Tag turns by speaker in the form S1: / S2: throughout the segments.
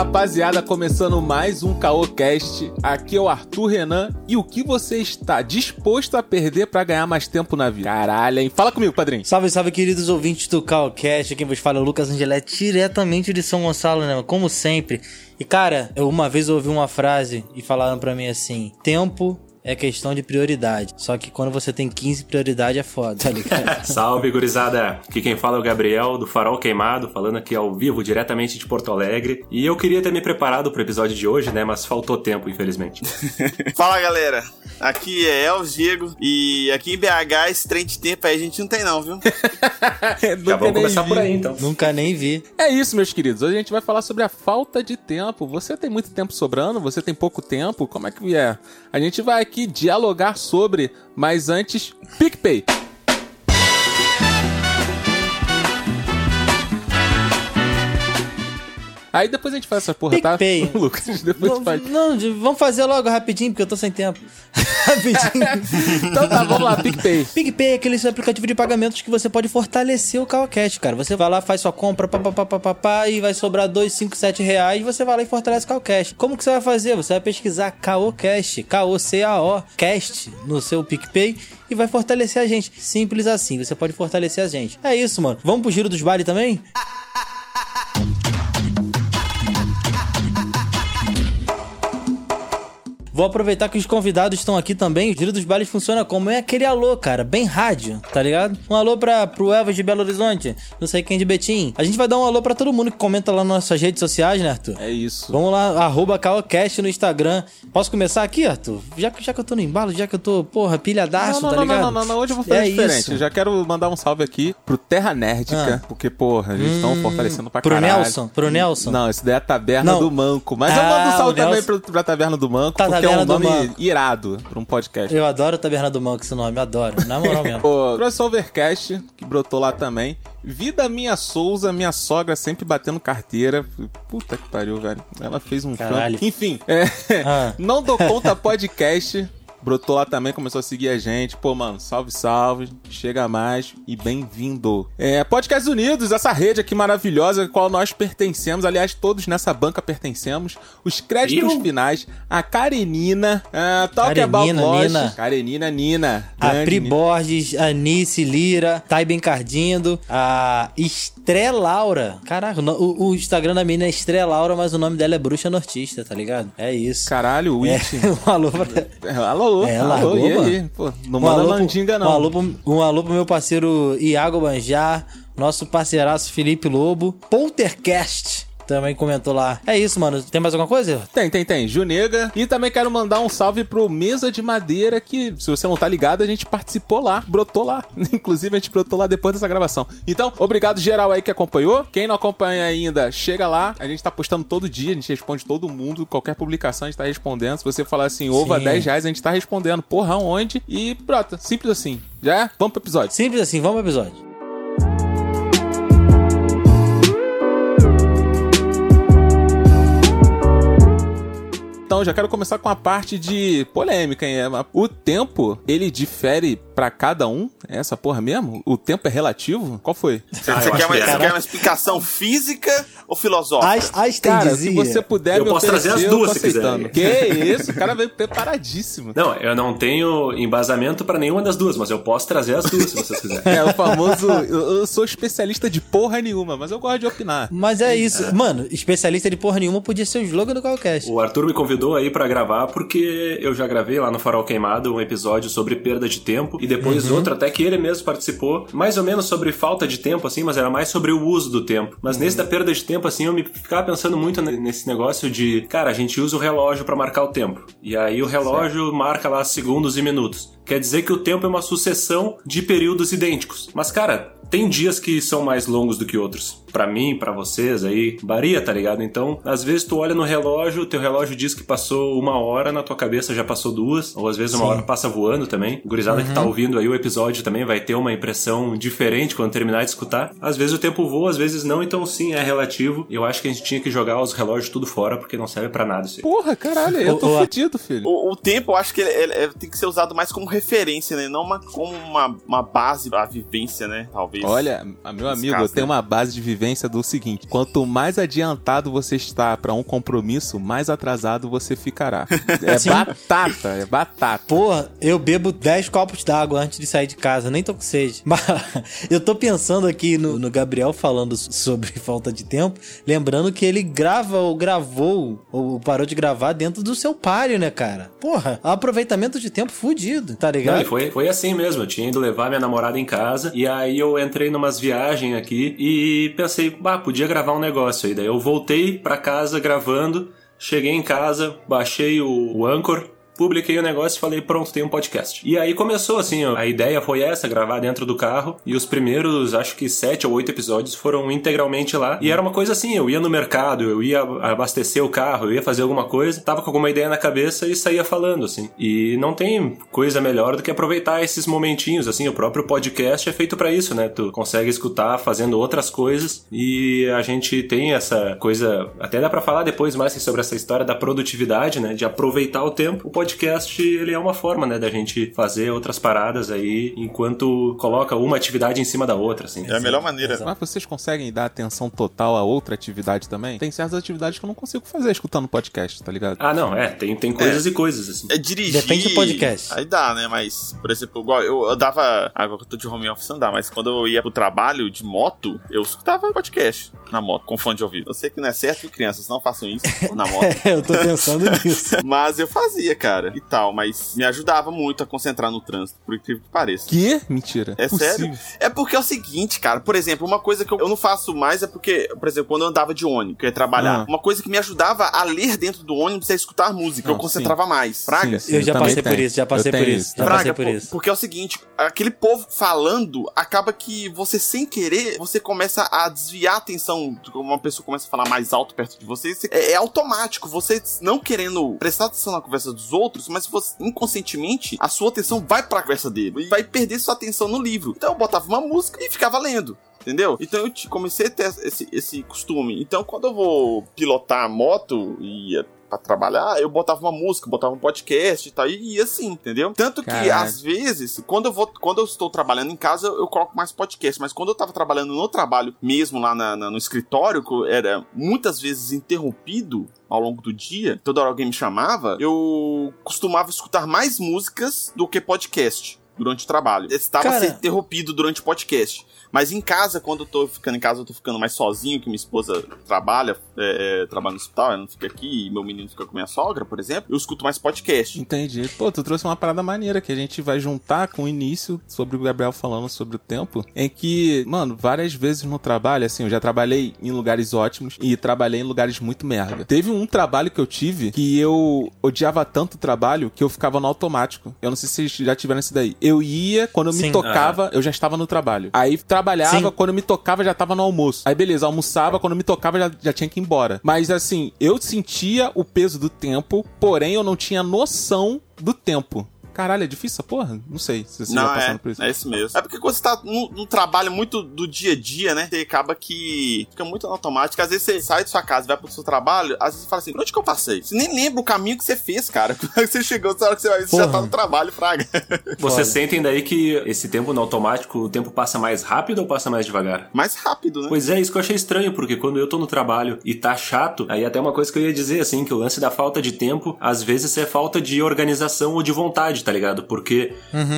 S1: rapaziada, começando mais um Caocast. Aqui é o Arthur Renan e o que você está disposto a perder para ganhar mais tempo na vida? Caralho, hein? Fala comigo, padrinho.
S2: Salve, salve, queridos ouvintes do Caocast. Quem vos fala é o Lucas Angelet, diretamente de São Gonçalo, né? Como sempre. E cara, eu uma vez ouvi uma frase e falaram para mim assim: tempo é questão de prioridade. Só que quando você tem 15 prioridade é foda, tá ligado?
S3: Salve, gurizada! Aqui quem fala é o Gabriel, do Farol Queimado, falando aqui ao vivo, diretamente de Porto Alegre. E eu queria ter me preparado pro episódio de hoje, né? Mas faltou tempo, infelizmente.
S4: fala, galera! Aqui é Elvis Diego e aqui em BH esse trem de tempo aí a gente não tem não, viu?
S3: Já vamos começar vi. por aí, então.
S2: Nunca nem vi.
S1: É isso, meus queridos. Hoje a gente vai falar sobre a falta de tempo. Você tem muito tempo sobrando? Você tem pouco tempo? Como é que é? A gente vai aqui dialogar sobre, mas antes, PicPay. Aí depois a gente faz essa porra, tá?
S2: Lucas, depois não, faz. Não, vamos fazer logo rapidinho, porque eu tô sem tempo. rapidinho.
S1: então tá, vamos lá, PicPay.
S2: PicPay é aquele aplicativo de pagamentos que você pode fortalecer o Calcast, cara. Você vai lá, faz sua compra, papapá, e vai sobrar 2, 5, 7 reais, você vai lá e fortalece o Calcast. Como que você vai fazer? Você vai pesquisar Caocast, K-O-C-A-O, Cast, no seu PicPay e vai fortalecer a gente. Simples assim, você pode fortalecer a gente. É isso, mano. Vamos pro giro dos bares também? Vou aproveitar que os convidados estão aqui também. O Giro dos Bailes funciona como? É aquele alô, cara, bem rádio, tá ligado? Um alô pra, pro Elvis de Belo Horizonte, não sei quem de Betim. A gente vai dar um alô pra todo mundo que comenta lá nas nossas redes sociais, né, Arthur?
S1: É isso.
S2: Vamos lá, arroba Calocast no Instagram. Posso começar aqui, Arthur? Já, já que eu tô no embalo, já que eu tô, porra, pilhadaço,
S1: não, não,
S2: tá ligado?
S1: Não, não, não, não, hoje eu vou fazer é diferente. Isso. Eu já quero mandar um salve aqui pro Terra Nerdica, ah. porque, porra, eles estão hum, fortalecendo pra
S2: pro
S1: caralho.
S2: Pro Nelson? Pro Nelson?
S1: Não, isso daí é a Taberna não. do Manco. Mas ah, eu mando um salve também pro, pra Taberna do Manco, tá porque é um nome irado pra um podcast.
S2: Eu adoro o Taberna do Manco esse nome, adoro. Na moral mesmo.
S1: o Crossovercast, que brotou lá também. Vida Minha Souza, minha sogra sempre batendo carteira. Puta que pariu, velho. Ela fez um
S2: Caralho.
S1: Enfim, é, ah. não dou conta podcast brotou lá também, começou a seguir a gente. Pô, mano, salve, salve. Chega mais e bem-vindo. É, Podcast Unidos, essa rede aqui maravilhosa, a qual nós pertencemos. Aliás, todos nessa banca pertencemos. Os créditos finais, a Karenina, a Talk Karenina, About Nina. Karenina, Nina.
S2: A Pri Borges, a Nice Lira, Taiben Cardindo, a Estre Laura. Caraca, o, o, Instagram da menina é Estre Laura, mas o nome dela é Bruxa Nortista, tá ligado? É isso.
S1: Caralho, o é,
S2: um alô pra...
S1: É, alô alô. É, largou, alô, e aí? Pô, não um manda mandinga, não.
S2: Um alô, pro, um alô pro meu parceiro Iago Banjar, nosso parceiraço Felipe Lobo, Poltercast também comentou lá. É isso, mano. Tem mais alguma coisa?
S1: Tem, tem, tem. Junega. E também quero mandar um salve pro Mesa de Madeira, que, se você não tá ligado, a gente participou lá, brotou lá. Inclusive, a gente brotou lá depois dessa gravação. Então, obrigado geral aí que acompanhou. Quem não acompanha ainda, chega lá. A gente tá postando todo dia, a gente responde todo mundo. Qualquer publicação a gente tá respondendo. Se você falar assim, ova 10 reais, a gente tá respondendo. Porra, onde? E brota. Simples assim. Já é? Vamos pro episódio.
S2: Simples assim, vamos pro episódio.
S1: Então, já quero começar com a parte de polêmica, hein? O tempo, ele difere para cada um? É essa porra mesmo? O tempo é relativo? Qual foi?
S4: Você, ah, quer, uma, é. quer, uma, explicação física ou filosófica?
S1: Einstein cara, dizia. se você puder
S3: eu
S1: me
S3: posso trazer as duas se quiser.
S1: Que isso? O cara veio preparadíssimo.
S3: Não, eu não tenho embasamento para nenhuma das duas, mas eu posso trazer as duas se vocês quiserem.
S1: É, o famoso, eu, sou especialista de porra nenhuma, mas eu gosto de opinar.
S2: Mas é isso. É. Mano, especialista de porra nenhuma podia ser o slogan do Calcast.
S3: O Arthur me convidou convidou aí para gravar porque eu já gravei lá no Farol Queimado um episódio sobre perda de tempo e depois uhum. outro até que ele mesmo participou, mais ou menos sobre falta de tempo assim, mas era mais sobre o uso do tempo. Mas uhum. nesse da perda de tempo assim, eu me ficava pensando muito nesse negócio de, cara, a gente usa o relógio para marcar o tempo. E aí o relógio certo. marca lá segundos e minutos. Quer dizer que o tempo é uma sucessão de períodos idênticos. Mas cara, tem dias que são mais longos do que outros. Para mim, para vocês aí, varia, tá ligado? Então, às vezes tu olha no relógio, teu relógio diz que passou uma hora, na tua cabeça já passou duas, ou às vezes uma Sim. hora passa voando também. Gurizada uhum. que tá uhum. ouvindo aí o episódio também vai ter uma impressão diferente quando terminar de escutar. Às vezes o tempo voa, às vezes não, então sim, é relativo. Eu acho que a gente tinha que jogar os relógios tudo fora, porque não serve para nada isso.
S1: Porra, caralho, eu tô o, fudido, filho.
S4: O, o, tempo, eu acho que ele, ele, ele, tem que ser usado mais como referência, né? Não uma, como uma, uma base, a vivência, né? Talvez.
S1: Olha, meu amigo, eu tenho
S4: né?
S1: uma base de vivência do seguinte: quanto mais adiantado você está pra um compromisso, mais atrasado você ficará. É
S2: Sim.
S1: batata, é batata.
S2: Porra, eu bebo 10 copos d'água antes de sair de casa, nem tô com sede. Mas eu tô pensando aqui no, no Gabriel falando sobre falta de tempo, lembrando que ele grava ou gravou ou parou de gravar dentro do seu páreo, né, cara? Porra, aproveitamento de tempo fudido, tá ligado?
S3: Não, foi, foi assim mesmo. Eu tinha ido levar minha namorada em casa. E aí eu entrei numas viagens aqui e pensei, bah, podia gravar um negócio aí. Daí eu voltei pra casa gravando. Cheguei em casa, baixei o, o Anchor. Publiquei o negócio e falei, pronto, tem um podcast. E aí começou assim, a ideia foi essa, gravar dentro do carro. E os primeiros, acho que sete ou oito episódios foram integralmente lá. E era uma coisa assim, eu ia no mercado, eu ia abastecer o carro, eu ia fazer alguma coisa, tava com alguma ideia na cabeça e saía falando, assim. E não tem coisa melhor do que aproveitar esses momentinhos, assim, o próprio podcast é feito pra isso, né? Tu consegue escutar fazendo outras coisas e a gente tem essa coisa, até dá pra falar depois mais sobre essa história da produtividade, né? De aproveitar o tempo. O podcast, ele é uma forma, né, da gente fazer outras paradas aí enquanto coloca uma atividade em cima da outra, assim.
S4: É a melhor maneira.
S1: Mas vocês conseguem dar atenção total a outra atividade também? Tem certas atividades que eu não consigo fazer escutando podcast, tá ligado?
S3: Ah, não, é, tem, tem coisas e coisas, assim.
S4: É dirigir.
S2: Depende do podcast.
S4: Aí dá, né? Mas, por exemplo, igual eu, eu dava. Agora que eu tô de home office não dá, mas quando eu ia pro trabalho de moto, eu escutava podcast na moto, com fone de ouvido. Eu sei que não é certo, crianças, não façam isso na moto.
S2: eu tô pensando nisso.
S4: Mas eu fazia, cara, e tal. Mas me ajudava muito a concentrar no trânsito, por incrível que pareça.
S1: Que? Mentira.
S4: É sério? É porque é o seguinte, cara. Por exemplo, uma coisa que eu, eu não faço mais é porque, por exemplo, quando eu andava de ônibus, que eu ia trabalhar,
S1: Ah.
S4: uma coisa que me ajudava a ler dentro do ônibus é escutar música.
S1: Não,
S4: eu concentrava mais. Fraga?
S1: Sim, sim.
S2: Eu já
S1: também
S2: passei por isso, já passei
S1: Eu
S2: por isso. Já
S4: Fraga,
S2: passei por
S4: po-
S2: isso.
S4: porque é o seguinte, aquele povo falando, acaba que você, sem querer, você começa a desviar a atenção, uma pessoa começa a falar mais alto perto de você, você- é, é automático, você não querendo prestar atenção na conversa dos outros, mas você, inconscientemente, a sua atenção vai pra conversa dele, e vai perder sua atenção no livro. Então eu botava uma música e ficava lendo. Entendeu? Então eu comecei a ter esse, esse costume. Então, quando eu vou pilotar a moto e ia pra trabalhar, eu botava uma música, botava um podcast e tal, e ia assim, entendeu? Tanto que,
S1: Caraca.
S4: às vezes, quando eu vou, quando eu estou trabalhando em casa, eu coloco mais podcast, mas quando eu tava trabalhando no trabalho, mesmo lá na- na- no escritório, que eu era muitas vezes interrompido ao longo do dia, toda hora alguém me chamava, eu costumava escutar mais músicas do que podcast. Durante o trabalho. Estava
S2: Cara-
S4: sendo interrompido durante o podcast. Mas em casa, quando eu tô ficando em casa, eu tô ficando mais sozinho, que minha esposa trabalha, é, é, trabalha no hospital, ela não fica aqui, e meu menino fica com minha sogra, por exemplo, eu escuto mais podcast.
S1: Entendi. Pô, tu trouxe uma parada maneira que a gente vai juntar com o início sobre o Gabriel falando sobre o tempo, em que, mano, várias vezes no trabalho, assim, eu já trabalhei em lugares ótimos e trabalhei em lugares muito merda. Teve um trabalho que eu tive que eu odiava tanto o trabalho que eu ficava no automático. Eu não sei se vocês já tiveram isso daí. Eu ia, quando eu me
S2: Sim.
S1: tocava, eu já estava no trabalho. Aí trabalhava,
S2: Sim.
S1: quando eu me tocava, já tava no almoço. Aí beleza, almoçava, quando eu me tocava, já, já tinha que ir embora. Mas assim, eu sentia o peso do tempo, porém eu não tinha noção do tempo. Caralho, é difícil essa porra? Não sei se você já
S4: Não,
S1: passaram
S4: é,
S1: por isso.
S4: é isso mesmo. É porque quando você tá no, no trabalho muito do dia a dia, né? Você acaba que fica muito automático. Às vezes você sai de sua casa e vai pro seu trabalho, às vezes você fala assim, por onde que eu passei? Você nem lembra o caminho que você fez, cara. Quando você chegou, na hora que você vai ver, você já tá no trabalho, fraga.
S3: Vocês sentem daí que esse tempo no automático, o tempo passa mais rápido ou passa mais devagar?
S4: Mais rápido, né?
S3: Pois é, isso que eu achei estranho, porque quando eu tô no trabalho e tá chato, aí até uma coisa que eu ia dizer, assim, que o lance da falta de tempo, às vezes é falta de organização ou de vontade, tá ligado? Porque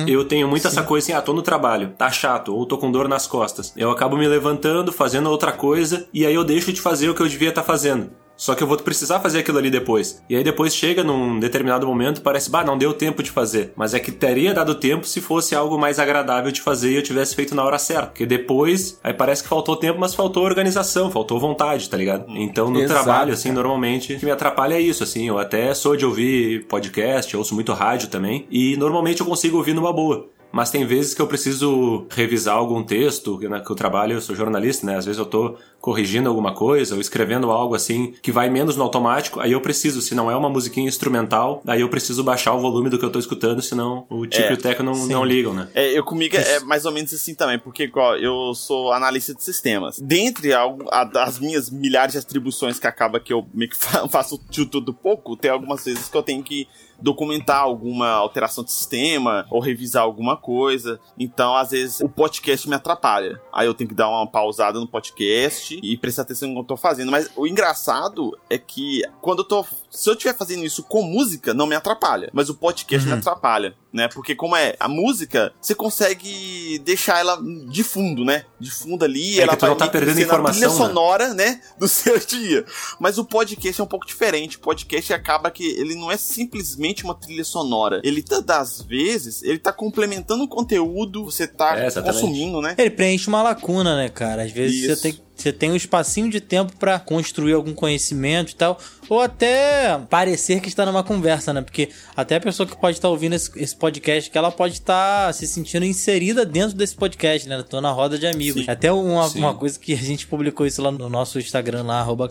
S3: eu tenho muito essa coisa assim, ah, tô no trabalho, tá chato, ou tô com dor nas costas. Eu acabo me levantando, fazendo outra coisa, e aí eu deixo de fazer o que eu devia estar fazendo. Só que eu vou precisar fazer aquilo ali depois. E aí depois chega num determinado momento, parece, bah, não deu tempo de fazer. Mas é que teria dado tempo se fosse algo mais agradável de fazer e eu tivesse feito na hora certa. Porque depois, aí parece que faltou tempo, mas faltou organização, faltou vontade, tá ligado? Então no
S1: Exato,
S3: trabalho, assim,
S1: cara.
S3: normalmente, o que me atrapalha é isso, assim. Eu até sou de ouvir podcast, ouço muito rádio também. E normalmente eu consigo ouvir numa boa. Mas tem vezes que eu preciso revisar algum texto, que, né, que eu trabalho, eu sou jornalista, né? Às vezes eu tô corrigindo alguma coisa ou escrevendo algo assim que vai menos no automático, aí eu preciso, se não é uma musiquinha instrumental, aí eu preciso baixar o volume do que eu tô escutando, senão o Tico
S4: É,
S3: e o Teco não,
S2: sim.
S3: não ligam, né?
S4: É, eu comigo é mais ou menos assim também, porque igual, eu sou analista de sistemas. Dentre algo- a- as minhas milhares de atribuições que acaba que eu meio que fa- faço de tudo pouco, tem algumas vezes que eu tenho que documentar alguma alteração de sistema ou revisar alguma coisa. Então, às vezes, o podcast me atrapalha. Aí eu tenho que dar uma pausada no podcast e prestar atenção no que eu tô fazendo. Mas o engraçado é que quando eu tô. Se eu estiver fazendo isso com música, não me atrapalha. Mas o podcast
S2: Uhum.
S4: me atrapalha, né? Porque como é a música, você consegue deixar ela de fundo, né? De fundo ali,
S3: É
S4: ela
S3: que tu não tá
S4: que
S3: perdendo
S4: na
S3: informação,
S4: trilha
S3: né?
S4: sonora, né? Do seu dia. Mas o podcast é um pouco diferente. O podcast acaba que ele não é simplesmente uma trilha sonora. Ele, tá, das vezes, ele tá complementando o conteúdo, você tá
S3: É,
S4: consumindo, né?
S2: Ele preenche uma lacuna, né, cara? Às vezes
S4: Isso.
S2: você tem, você tem um espacinho de tempo pra construir algum conhecimento e tal, ou até parecer que está numa conversa, né? Porque até a pessoa que pode estar ouvindo esse, esse podcast, que ela pode estar se sentindo inserida dentro desse podcast, né? Tô na roda de amigos.
S4: Sim.
S2: Até uma,
S3: Sim.
S2: uma coisa que a gente publicou isso lá no nosso Instagram, lá, arroba.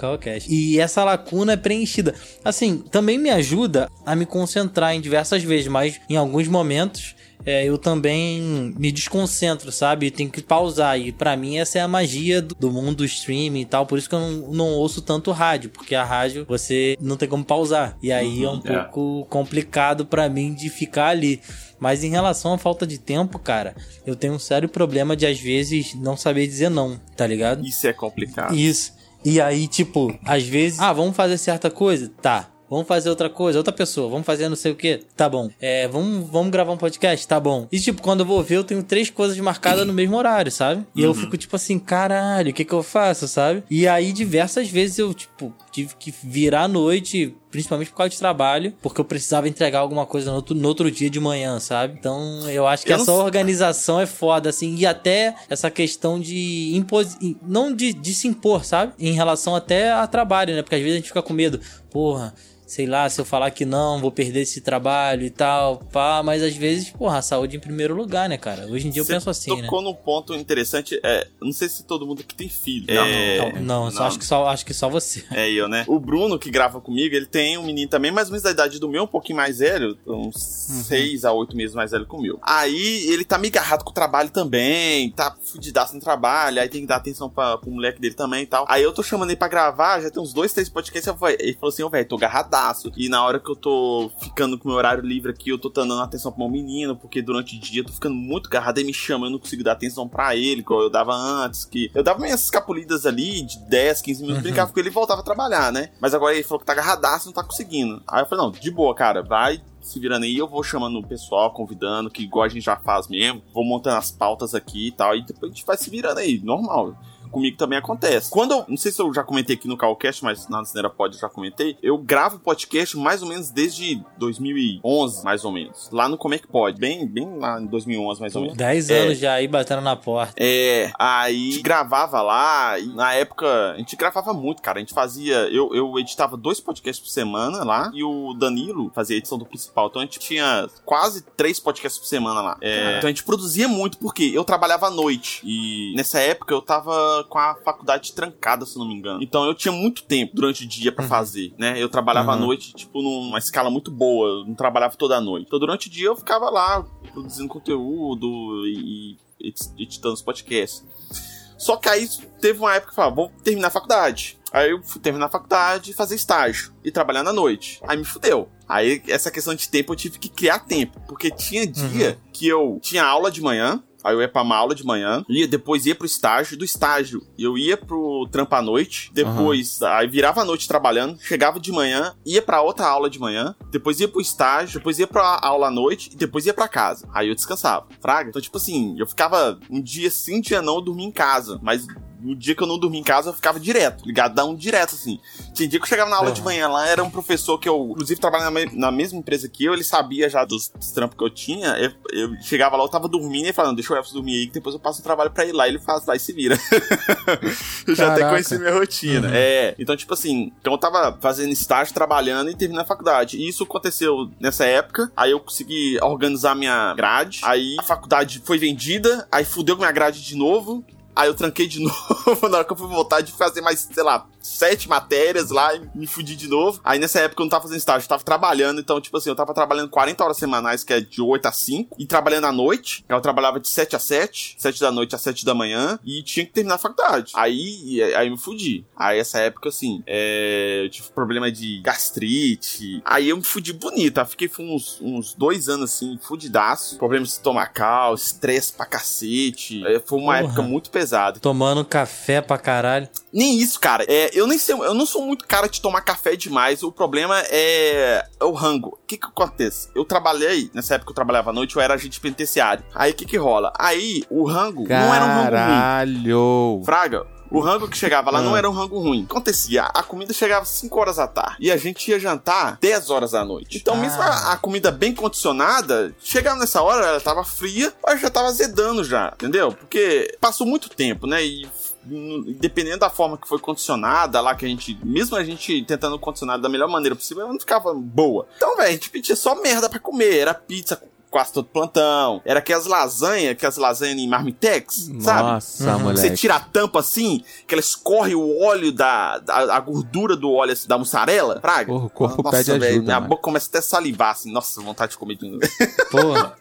S2: E essa lacuna é preenchida. Assim, também me ajuda a me concentrar em diversas vezes, mas em alguns momentos é, eu também me desconcentro, sabe? Tenho que pausar. E pra mim essa é a magia do, do mundo do streaming e tal. Por isso que eu não, não ouço tanto rádio, porque a rádio você não tem como pausar. E aí é um
S3: é.
S2: pouco complicado pra mim de ficar ali. Mas em relação à falta de tempo, cara, eu tenho um sério problema de às vezes não saber dizer não, tá ligado?
S4: Isso é complicado.
S2: Isso. E aí, tipo, às vezes, ah, vamos fazer certa coisa? Tá. Vamos fazer outra coisa, outra pessoa, vamos fazer não sei o que, tá bom. É, vamos, vamos gravar um podcast, tá bom. E tipo, quando eu vou ver, eu tenho três coisas marcadas no mesmo horário, sabe? E eu fico tipo assim, caralho, o que que eu faço, sabe? E aí, diversas vezes eu, tipo, tive que virar à noite, principalmente por causa de trabalho, porque eu precisava entregar alguma coisa no outro, no outro dia de manhã, sabe? Então, eu acho que
S4: Eu não
S2: essa
S4: sei-
S2: organização é foda, assim, e até essa questão de impos... não de, de se impor, sabe? Em relação até a trabalho, né? Porque às vezes a gente fica com medo, porra, sei lá, se eu falar que não, vou perder esse trabalho e tal, pá, mas às vezes, porra, a saúde em primeiro lugar, né, cara? Hoje em dia eu
S4: Você
S2: penso assim, né?
S4: tocou num ponto interessante. É, não sei se todo mundo aqui tem filho.
S3: Não,
S4: é,
S2: Não, não, só acho que só acho que só você.
S4: É eu, né? O Bruno, que grava comigo, ele tem um menino também, mais ou menos da idade do meu, um pouquinho mais velho, uns
S2: Uhum.
S4: seis a oito meses mais velho que o meu. Aí ele tá meio agarrado com o trabalho também, tá fudidaço no trabalho, aí tem que dar atenção pra, pro moleque dele também e tal. Aí eu tô chamando ele pra gravar, já tem uns dois, três podcasts, eu falei- ele falou assim, ô velho, tô agarradaço. E na hora que eu tô ficando com meu horário livre aqui, eu tô dando atenção pro meu menino, porque durante o dia eu tô ficando muito agarrado, aí me chama, eu não consigo dar atenção pra ele, igual eu dava antes, que eu dava minhas escapulidas ali de 10, 15 minutos, brincava com ele e voltava a trabalhar, né? Mas agora ele falou que tá agarradaço, não tá conseguindo. Aí eu falei, não, de boa, cara, vai se virando aí, eu vou chamando o pessoal, convidando, que igual a gente já faz mesmo, vou montando as pautas aqui e tal, e depois a gente vai se virando aí, normal. Comigo também acontece. Quando eu, não sei se eu já comentei aqui no Calcast, mas na Cineira Pod eu já comentei, eu gravo podcast mais ou menos desde 2011, mais ou menos. Lá no Como é que Pode, bem, bem lá em 2011, mais ou menos.
S2: 10
S4: É.
S2: anos já aí batendo na porta.
S4: É, aí a gente gravava lá, e na época a gente gravava muito, cara. A gente fazia. Eu, eu editava dois podcasts por semana lá, e o Danilo fazia a edição do principal. Então a gente tinha quase três podcasts por semana lá. É, então a gente produzia muito, porque eu trabalhava à noite. E nessa época eu tava com a faculdade trancada, se não me engano. Então eu tinha muito tempo durante o dia pra fazer, né? Eu trabalhava à
S2: Uhum.
S4: noite, tipo, numa escala muito boa. Eu não trabalhava toda a noite. Então durante o dia eu ficava lá produzindo conteúdo e edi- editando os podcasts. Só que aí teve uma época que eu falava, vou terminar a faculdade. Aí eu fui terminar a faculdade e fazer estágio. E trabalhar na noite. Aí me fudeu. Aí essa questão de tempo eu tive que criar tempo. Porque tinha dia que eu tinha aula de manhã. Aí eu ia pra uma aula de manhã, ia, depois ia pro estágio, do estágio eu ia pro trampo à noite, depois aí virava a noite trabalhando, chegava de manhã, ia pra outra aula de manhã, depois ia pro estágio, depois ia pra aula à noite e depois ia pra casa. Aí eu descansava. Fraga? Então, tipo assim, eu ficava um dia sim, dia não, eu dormia em casa, mas no dia que eu não dormia em casa, eu ficava direto, ligadão direto, assim. Tinha dia que eu chegava na aula de manhã lá, era um professor que eu, inclusive, trabalha na, me- na mesma empresa que eu, ele sabia já dos, dos trampos que eu tinha. Eu, eu chegava lá, eu tava dormindo e falando, deixa o Elvis dormir aí, que depois eu passo o trabalho pra ele lá, ele faz lá e se vira. eu já até conheci minha rotina. É, então, tipo assim, então eu tava fazendo estágio, trabalhando e terminando a faculdade. E isso aconteceu nessa época, aí eu consegui organizar minha grade, aí a faculdade foi vendida, aí fudeu com minha grade de novo, Aí eu tranquei de novo na hora que eu fui voltar de fazer mais, sei lá, sete matérias lá e me fudi de novo. Aí nessa época eu não tava fazendo estágio, eu tava trabalhando, então, tipo assim, eu tava trabalhando 40 horas semanais, que é de 8 a 5, e trabalhando à noite. Eu trabalhava de 7 a 7, 7 da noite a 7 da manhã, e tinha que terminar a faculdade. Aí, aí eu me fudi. Aí essa época, assim, é, eu tive problema de gastrite. Aí eu me fudi bonito, tá? Fiquei uns, uns dois anos assim, fudidaço. Problemas estomacal, estresse pra cacete. É, foi uma
S2: Porra.
S4: época muito pesada.
S2: Tomando café pra caralho.
S4: Nem isso, cara. É, eu nem sei, eu não sou muito cara de tomar café demais. O problema é, é o rango. O que que acontece? Eu trabalhei, nessa época eu trabalhava à noite, eu era agente penitenciário. Aí o que que rola? Aí o rango não era um rango ruim.
S1: Caralho.
S4: Fraga, o rango que chegava lá não era um rango ruim. Acontecia, a comida chegava 5 horas da tarde e a gente ia jantar 10 horas da noite. Então, mesmo a, a comida bem condicionada, chegava nessa hora, ela tava fria, mas já tava azedando já, entendeu? Porque passou muito tempo, né? E dependendo da forma que foi condicionada lá, que a gente, mesmo a gente tentando condicionar da melhor maneira possível, ela não ficava boa. Então, velho, a gente pedia só merda pra comer. Era pizza com quase todo plantão. Era aquelas lasanhas, aquelas lasanhas em marmitex, sabe?
S1: Nossa,
S2: Uhum.
S1: moleque.
S4: Você tira a tampa assim, que ela escorre o óleo da, da a gordura do óleo assim, da mussarela, praga.
S1: Porra, o corpo
S4: Nossa,
S1: pede
S4: velho,
S1: ajuda,
S4: Minha
S1: mano.
S4: boca começa até a salivar, assim. Nossa, vontade de comer de novo.
S2: Porra.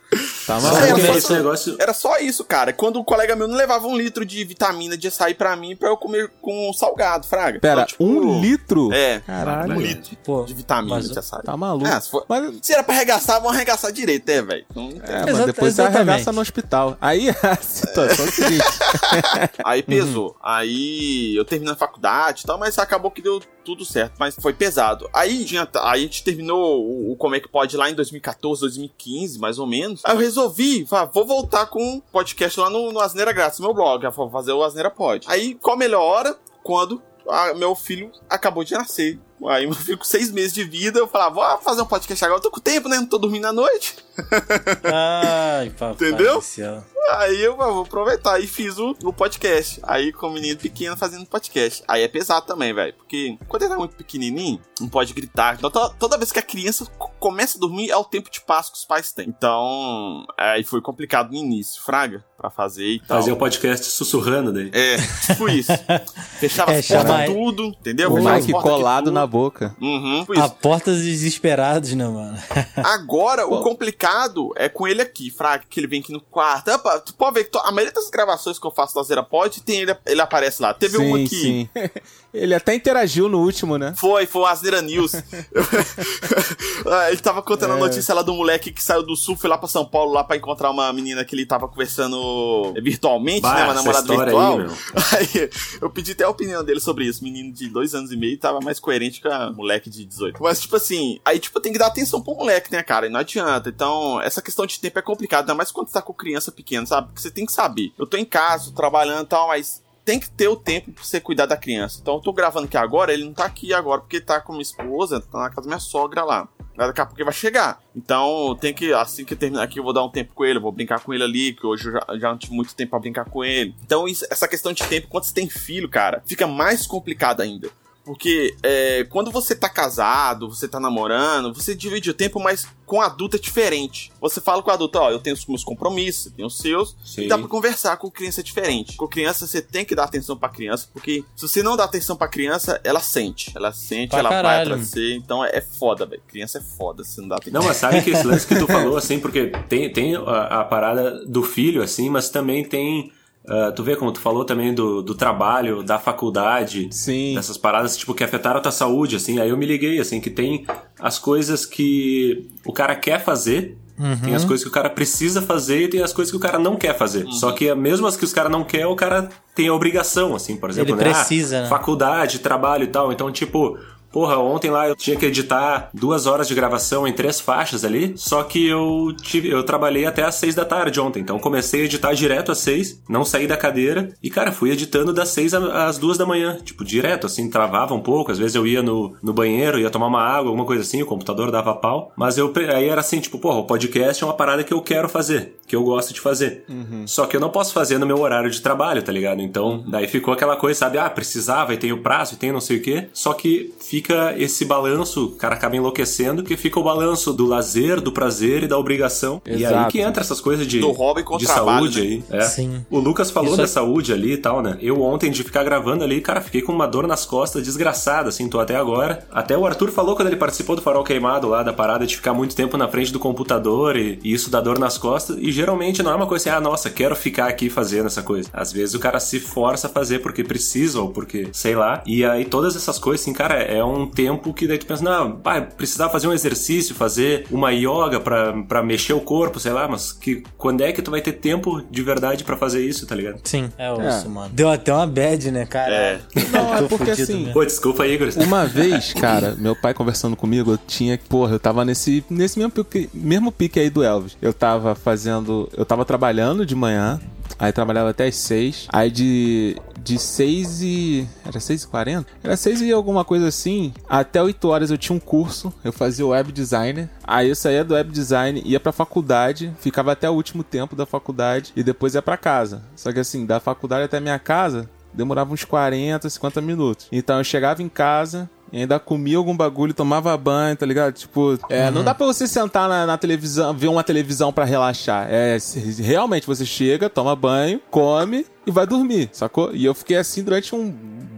S1: Tá
S3: porque
S4: mas-
S3: esse negócio.
S4: Era só isso, cara. Quando o colega meu não levava um litro de vitamina de açaí pra mim pra eu comer com salgado, fraga.
S1: Pera,
S4: Então, tipo,
S1: um litro?
S4: É,
S1: Caralho.
S4: um litro
S2: Pô,
S4: de vitamina
S2: mas-
S4: de açaí.
S1: Tá maluco.
S4: É, se, for-
S1: Mas,
S4: se era pra arregaçar, vamos arregaçar direito, né, velho? Então,
S1: é, mas
S2: Exata-
S1: depois você arregaça no hospital. Aí a situação é seguinte.
S4: Aí pesou. Aí eu terminei a faculdade e tal, mas acabou que deu tudo certo. Mas foi pesado. Aí, a gente terminou o, o Como é que pode lá em 2014, 2015, mais ou menos. Aí eu resolvi, falar, vou voltar com um podcast lá no, no Asneira Grátis, meu blog. Vou fazer o Asneira Pod. Aí, qual a melhor hora? Quando a- meu filho acabou de nascer. Aí meu filho com seis meses de vida, eu falava, vou fazer um podcast agora. Eu tô com tempo, né? Não tô dormindo à noite.
S2: Ai, papai
S4: Entendeu? Aí eu ah, vou aproveitar e fiz o, o podcast. Aí com o menino pequeno fazendo podcast. Aí é pesado também, velho. Porque quando ele tá muito pequenininho, não pode gritar. Então to- toda vez que a criança co- começa a dormir, é o tempo de paz que os pais têm. Então, aí foi complicado no início, fraga, pra fazer e tal.
S3: Fazer o podcast sussurrando daí.
S4: É, tipo isso. Fechava
S2: É,
S4: as portas
S2: chamar-
S4: tudo, entendeu?
S1: O Mike colado
S4: tudo.
S1: na boca.
S4: Uhum,
S2: A porta dos desesperados, né, mano?
S4: Agora, o complicado é com ele aqui, Fraga, que ele vem aqui no quarto. Opa, tu pode ver que a maioria das gravações que eu faço da Zera Pod, tem ele, ele aparece lá. Teve uma
S1: sim,
S4: aqui.
S1: sim. Ele até interagiu no último, né?
S4: Foi, foi o Asneira News. Ele tava contando a
S1: É.
S4: notícia lá do moleque que saiu do sul, foi lá pra São Paulo lá pra encontrar uma menina que ele tava conversando virtualmente,
S3: Bah,
S4: né? Uma namorada virtual.
S3: aí.
S4: Aí, eu pedi até a opinião dele sobre isso. Menino de dois anos e meio tava mais coerente moleque de 18. Mas, tipo assim, aí, tipo, tem que dar atenção pro moleque, né, cara? E não adianta. Então, essa questão de tempo é complicada, ainda mais quando você tá com criança pequena, sabe? Porque você tem que saber. Eu tô em casa, trabalhando e tal, mas tem que ter o tempo pra você cuidar da criança. Então eu tô gravando aqui agora, ele não tá aqui agora, porque tá com minha esposa, tá na casa da minha sogra lá. Daqui a pouco ele vai chegar. Então tem que, assim que terminar aqui, eu vou dar um tempo com ele, vou brincar com ele ali, que hoje eu já, já não tive muito tempo pra brincar com ele. Então isso- essa questão de tempo, quando você tem filho, cara, fica mais complicado ainda. Porque é, quando você tá casado, você tá namorando, você divide o tempo, mas com adulto é diferente. Você fala com o adulto, ó, eu tenho os meus compromissos, tem os seus,
S3: Sim.
S4: e dá pra conversar com criança é diferente. Com criança você tem que dar atenção pra criança, porque se você não dá atenção pra criança, ela sente. Ela sente,
S2: Pra
S4: ela vai
S2: caralho.
S4: atrás de você. Então é, é foda, velho. Criança é foda se não dá atenção.
S3: Não, mas sabe que esse lance que tu falou, assim, porque tem, tem a, a parada do filho, assim, mas também tem. Ah, tu vê como tu falou também do, do trabalho, da faculdade,
S1: Sim.
S3: dessas paradas, tipo, que afetaram a tua saúde, assim. Aí eu me liguei, assim, que tem as coisas que o cara quer fazer. Tem as coisas que o cara precisa fazer e tem as coisas que o cara não quer fazer. Só que mesmo as que os caras não quer, o cara tem a obrigação, assim, por exemplo.
S2: Ele
S3: né?
S2: precisa,
S3: Ah,
S2: né?
S3: Faculdade, trabalho e tal. Então, tipo, Porra, ontem lá eu tinha que editar duas horas de gravação em três faixas ali, só que eu tive, eu trabalhei até às seis da tarde ontem, então comecei a editar direto às seis, não saí da cadeira e, cara, fui editando das seis às duas da manhã, tipo, direto, assim, travava um pouco, às vezes eu ia no, no banheiro, ia tomar uma água, alguma coisa assim, o computador dava pau, mas eu, aí era assim, tipo, porra, o podcast é uma parada que eu quero fazer, que eu gosto de fazer, só que eu não posso fazer no meu horário de trabalho, tá ligado? Então, daí ficou aquela coisa, sabe, ah, precisava e tem o prazo e tem não sei o quê, só que fica fica esse balanço, o cara acaba enlouquecendo, que fica o balanço do lazer, do prazer e da obrigação. E aí
S1: Exato.
S3: que entra essas coisas de,
S4: Do hobby com
S3: de
S4: trabalho,
S3: saúde
S4: né?
S3: aí. É.
S2: Sim.
S3: O Lucas falou
S2: Isso
S3: da
S2: é-
S3: saúde ali e tal, né? Eu ontem de ficar gravando ali, cara, fiquei com uma dor nas costas desgraçada, assim, tô até agora. Até o Arthur falou quando ele participou do Farol Queimado lá, da parada de ficar muito tempo na frente do computador e, e isso dá dor nas costas. E geralmente não é uma coisa assim, ah, nossa, quero ficar aqui fazendo essa coisa. Às vezes o cara se força a fazer porque precisa ou porque, sei lá. E aí todas essas coisas, assim, cara, é um tempo que daí tu pensa, não, vai precisar fazer um exercício, fazer uma yoga pra, pra mexer o corpo, sei lá, mas que quando é que tu vai ter tempo de verdade pra fazer isso, tá ligado?
S2: Sim, é osso,
S1: É.
S2: mano. Deu até uma bad, né, cara?
S4: É.
S1: Não, é porque assim,
S2: mesmo.
S3: Pô, desculpa aí, Igor.
S1: Uma vez, cara, meu pai conversando comigo, eu tinha. Porra, eu tava nesse, nesse mesmo, pique, mesmo pique aí do Elvis. Eu tava fazendo. Eu tava trabalhando de manhã. Aí trabalhava até as 6. Aí de. De 6 e. Era 6 e 40? Era 6 e alguma coisa assim. Até 8 horas eu tinha um curso. Eu fazia web designer. Aí eu saía do web design, ia pra faculdade. Ficava até o último tempo da faculdade. E depois ia pra casa. Só que assim, da faculdade até minha casa, demorava uns 40, 50 minutos. Então eu chegava em casa. E ainda comia algum bagulho, tomava banho, tá ligado? Tipo, é, não dá pra você sentar na, na televisão, ver uma televisão pra relaxar. É, realmente você chega, toma banho, come e vai dormir, sacou? E eu fiquei assim durante um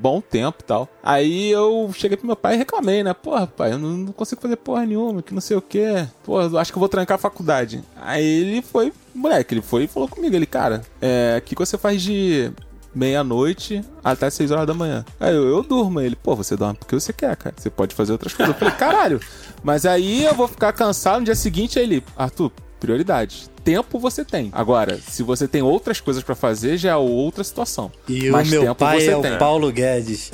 S1: bom tempo e tal. Aí eu cheguei pro meu pai e reclamei, né? Porra, pai, eu não, não consigo fazer porra nenhuma, que não sei o quê. Eu acho que eu vou trancar a faculdade. Aí ele foi, moleque, ele foi e falou comigo, ele, cara, é, o que, que você faz de meia-noite até 6 horas da manhã. Aí eu, eu durmo. Ele, pô, você dorme porque você quer, cara. Você pode fazer outras coisas. Eu falei, caralho. Mas aí eu vou ficar cansado no dia seguinte. Aí ele, Arthur, prioridade. Tempo você tem. Agora, se você tem outras coisas pra fazer, já é outra situação.
S2: E
S1: Mas
S2: o meu
S1: tempo
S2: pai
S1: você
S2: é o
S1: tem.
S2: Paulo Guedes.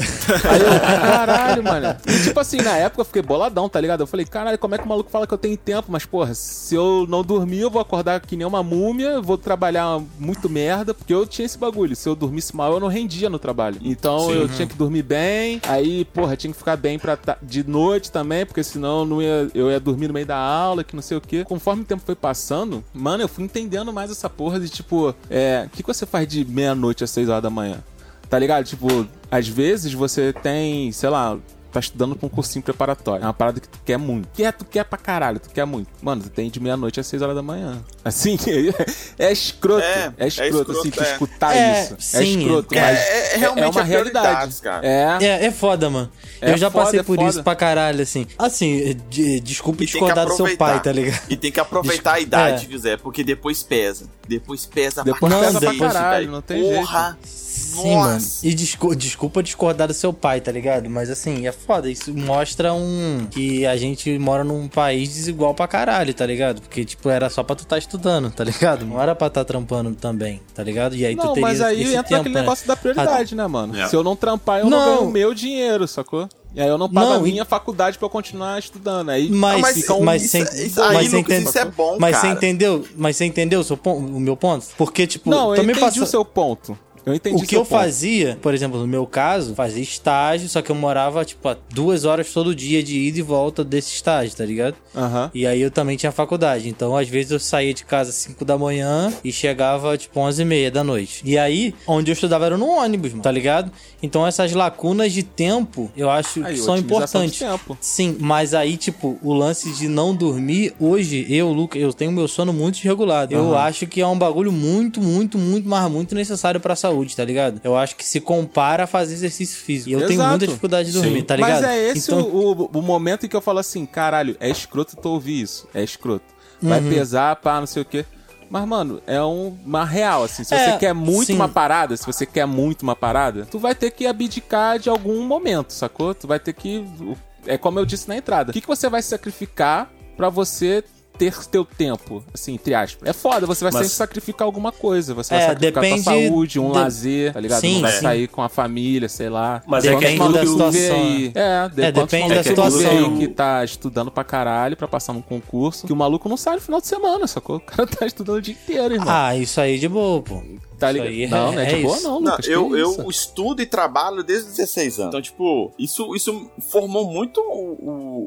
S1: Aí eu, caralho, mano. E tipo assim, na época eu fiquei boladão, tá ligado? Eu falei, caralho, como é que o maluco fala que eu tenho tempo? Mas, porra, se eu não dormir, eu vou acordar que nem uma múmia, vou trabalhar muito merda, porque eu tinha esse bagulho. Se eu dormisse mal, eu não rendia no trabalho. Então eu tinha que dormir bem, aí, porra, tinha que ficar bem pra de noite também, porque senão eu não ia, eu ia dormir no meio da aula, que não sei o quê. Conforme o tempo foi passando, mano, eu fui entendendo mais essa porra de tipo, é, o que, que você faz de meia-noite às seis horas da manhã? Tá ligado? Tipo, às vezes você tem, sei lá, tá estudando pra um cursinho preparatório. É uma parada que tu quer muito. Quer, tu quer pra caralho, tu quer muito. Mano, tu tem de meia-noite às seis horas da manhã. Assim, é escroto.
S4: É,
S1: É,
S4: é
S1: escroto,
S4: escroto,
S1: assim, tu
S4: é.
S1: escutar
S2: É,
S1: isso.
S2: sim,
S1: é escroto,
S4: é-
S1: mas
S4: é- é realmente
S1: uma
S4: é
S1: realidade.
S4: prioridades, cara.
S1: É.
S2: É, é foda, mano.
S1: É
S2: eu já
S1: foda,
S2: passei
S1: é
S2: por
S1: foda.
S2: isso pra caralho, assim. Assim, de- desculpa discordar do seu pai, tá ligado?
S4: E tem que aproveitar a idade,
S2: É.
S4: viu, Zé? Porque depois pesa. Depois pesa
S1: Depois
S4: pra
S2: pesa pra
S1: caralho, não tem
S4: Porra.
S2: Sim,
S4: Nossa.
S2: mano. E descu- desculpa discordar do seu pai, tá ligado? Mas assim, é foda. Isso mostra um. que a gente mora num país desigual pra caralho, tá ligado? Porque, tipo, era só pra tu tá estudando, tá ligado? Não era pra tá trampando também, tá ligado? E aí tu
S1: Não,
S2: teria
S1: mas aí
S2: esse
S1: entra
S2: tempo,
S1: aquele
S2: né?
S1: negócio da prioridade, né, mano?
S3: É.
S1: Se eu não trampar, eu não,
S2: Não.
S1: ganho o meu dinheiro, sacou? E aí eu não pago
S2: Não,
S1: a
S2: e-
S1: minha faculdade pra eu continuar estudando. Aí
S2: Mas,
S4: Ah, mas
S1: fica um...
S2: mas
S4: isso-
S2: sem,
S4: isso aí,
S2: mas você entende-
S4: isso é bom,
S2: Mas você
S4: cara.
S2: entendeu? Mas você entendeu o, seu pon- o meu ponto? Porque, tipo,
S1: Não, eu entendi
S2: passa-
S1: o seu ponto. Eu entendi
S2: O que eu
S1: ponto.
S2: fazia, por exemplo, no meu caso, fazia estágio, só que eu morava, tipo, duas horas todo dia de ida e volta desse estágio, tá ligado?
S1: Aham.
S2: E aí eu também tinha faculdade. Então, às vezes, eu saía de casa às 5 da manhã e chegava, tipo, 11 e meia da noite. E aí, onde eu estudava era no ônibus, mano, tá ligado? Então, essas lacunas de tempo, eu acho
S1: Aí,
S2: que são importantes.
S1: tempo.
S2: Sim, mas aí, tipo, o lance de não dormir, hoje, eu, Luca, eu tenho meu sono muito desregulado. Eu
S1: Aham.
S2: acho que é um bagulho muito, muito, muito, mas muito necessário pra saúde, tá ligado? Eu acho que se compara a fazer exercício físico. E eu tenho
S1: Exato.
S2: muita dificuldade de dormir,
S3: Sim.
S2: tá ligado?
S1: Mas é esse
S2: Então-
S1: o, o, o momento em que eu falo assim, caralho, é escroto tu ouvir isso. É escroto. Vai
S2: Uhum.
S1: pesar, pá, não sei o quê. Mas, mano, é um- uma real, assim. Se
S2: É,
S1: você quer muito
S2: sim.
S1: uma parada, se você quer muito uma parada, tu vai ter que abdicar de algum momento, sacou? Tu vai ter que. É como eu disse na entrada. O que, que você vai sacrificar pra você ter teu tempo, assim, entre aspas. É foda, você vai
S3: Mas-
S1: sempre sacrificar alguma coisa. Você vai
S2: É,
S1: sacrificar
S2: depende
S1: tua saúde, um
S2: de-
S1: lazer, tá ligado?
S2: Sim,
S1: Não vai
S2: sim.
S1: sair com a família, sei lá.
S3: Mas é que
S2: Depende
S3: é
S2: da situação,
S1: aí? É, de,
S2: É, depende
S1: malucos
S3: da
S1: tu vê aí
S3: situação.
S1: que tá estudando pra caralho pra passar num concurso, que o maluco não sai no final de semana, sacou? O cara tá estudando o dia inteiro, irmão.
S2: Ah, isso aí de boa, pô.
S1: Tá
S2: Isso
S1: ligado?
S2: aí é-
S1: não, não é,
S2: é
S1: de boa,
S2: isso.
S1: não,
S4: Não,
S1: Lucas. que
S4: eu, eu estudo e trabalho desde os 16 anos. Então, tipo, isso, isso formou muito o,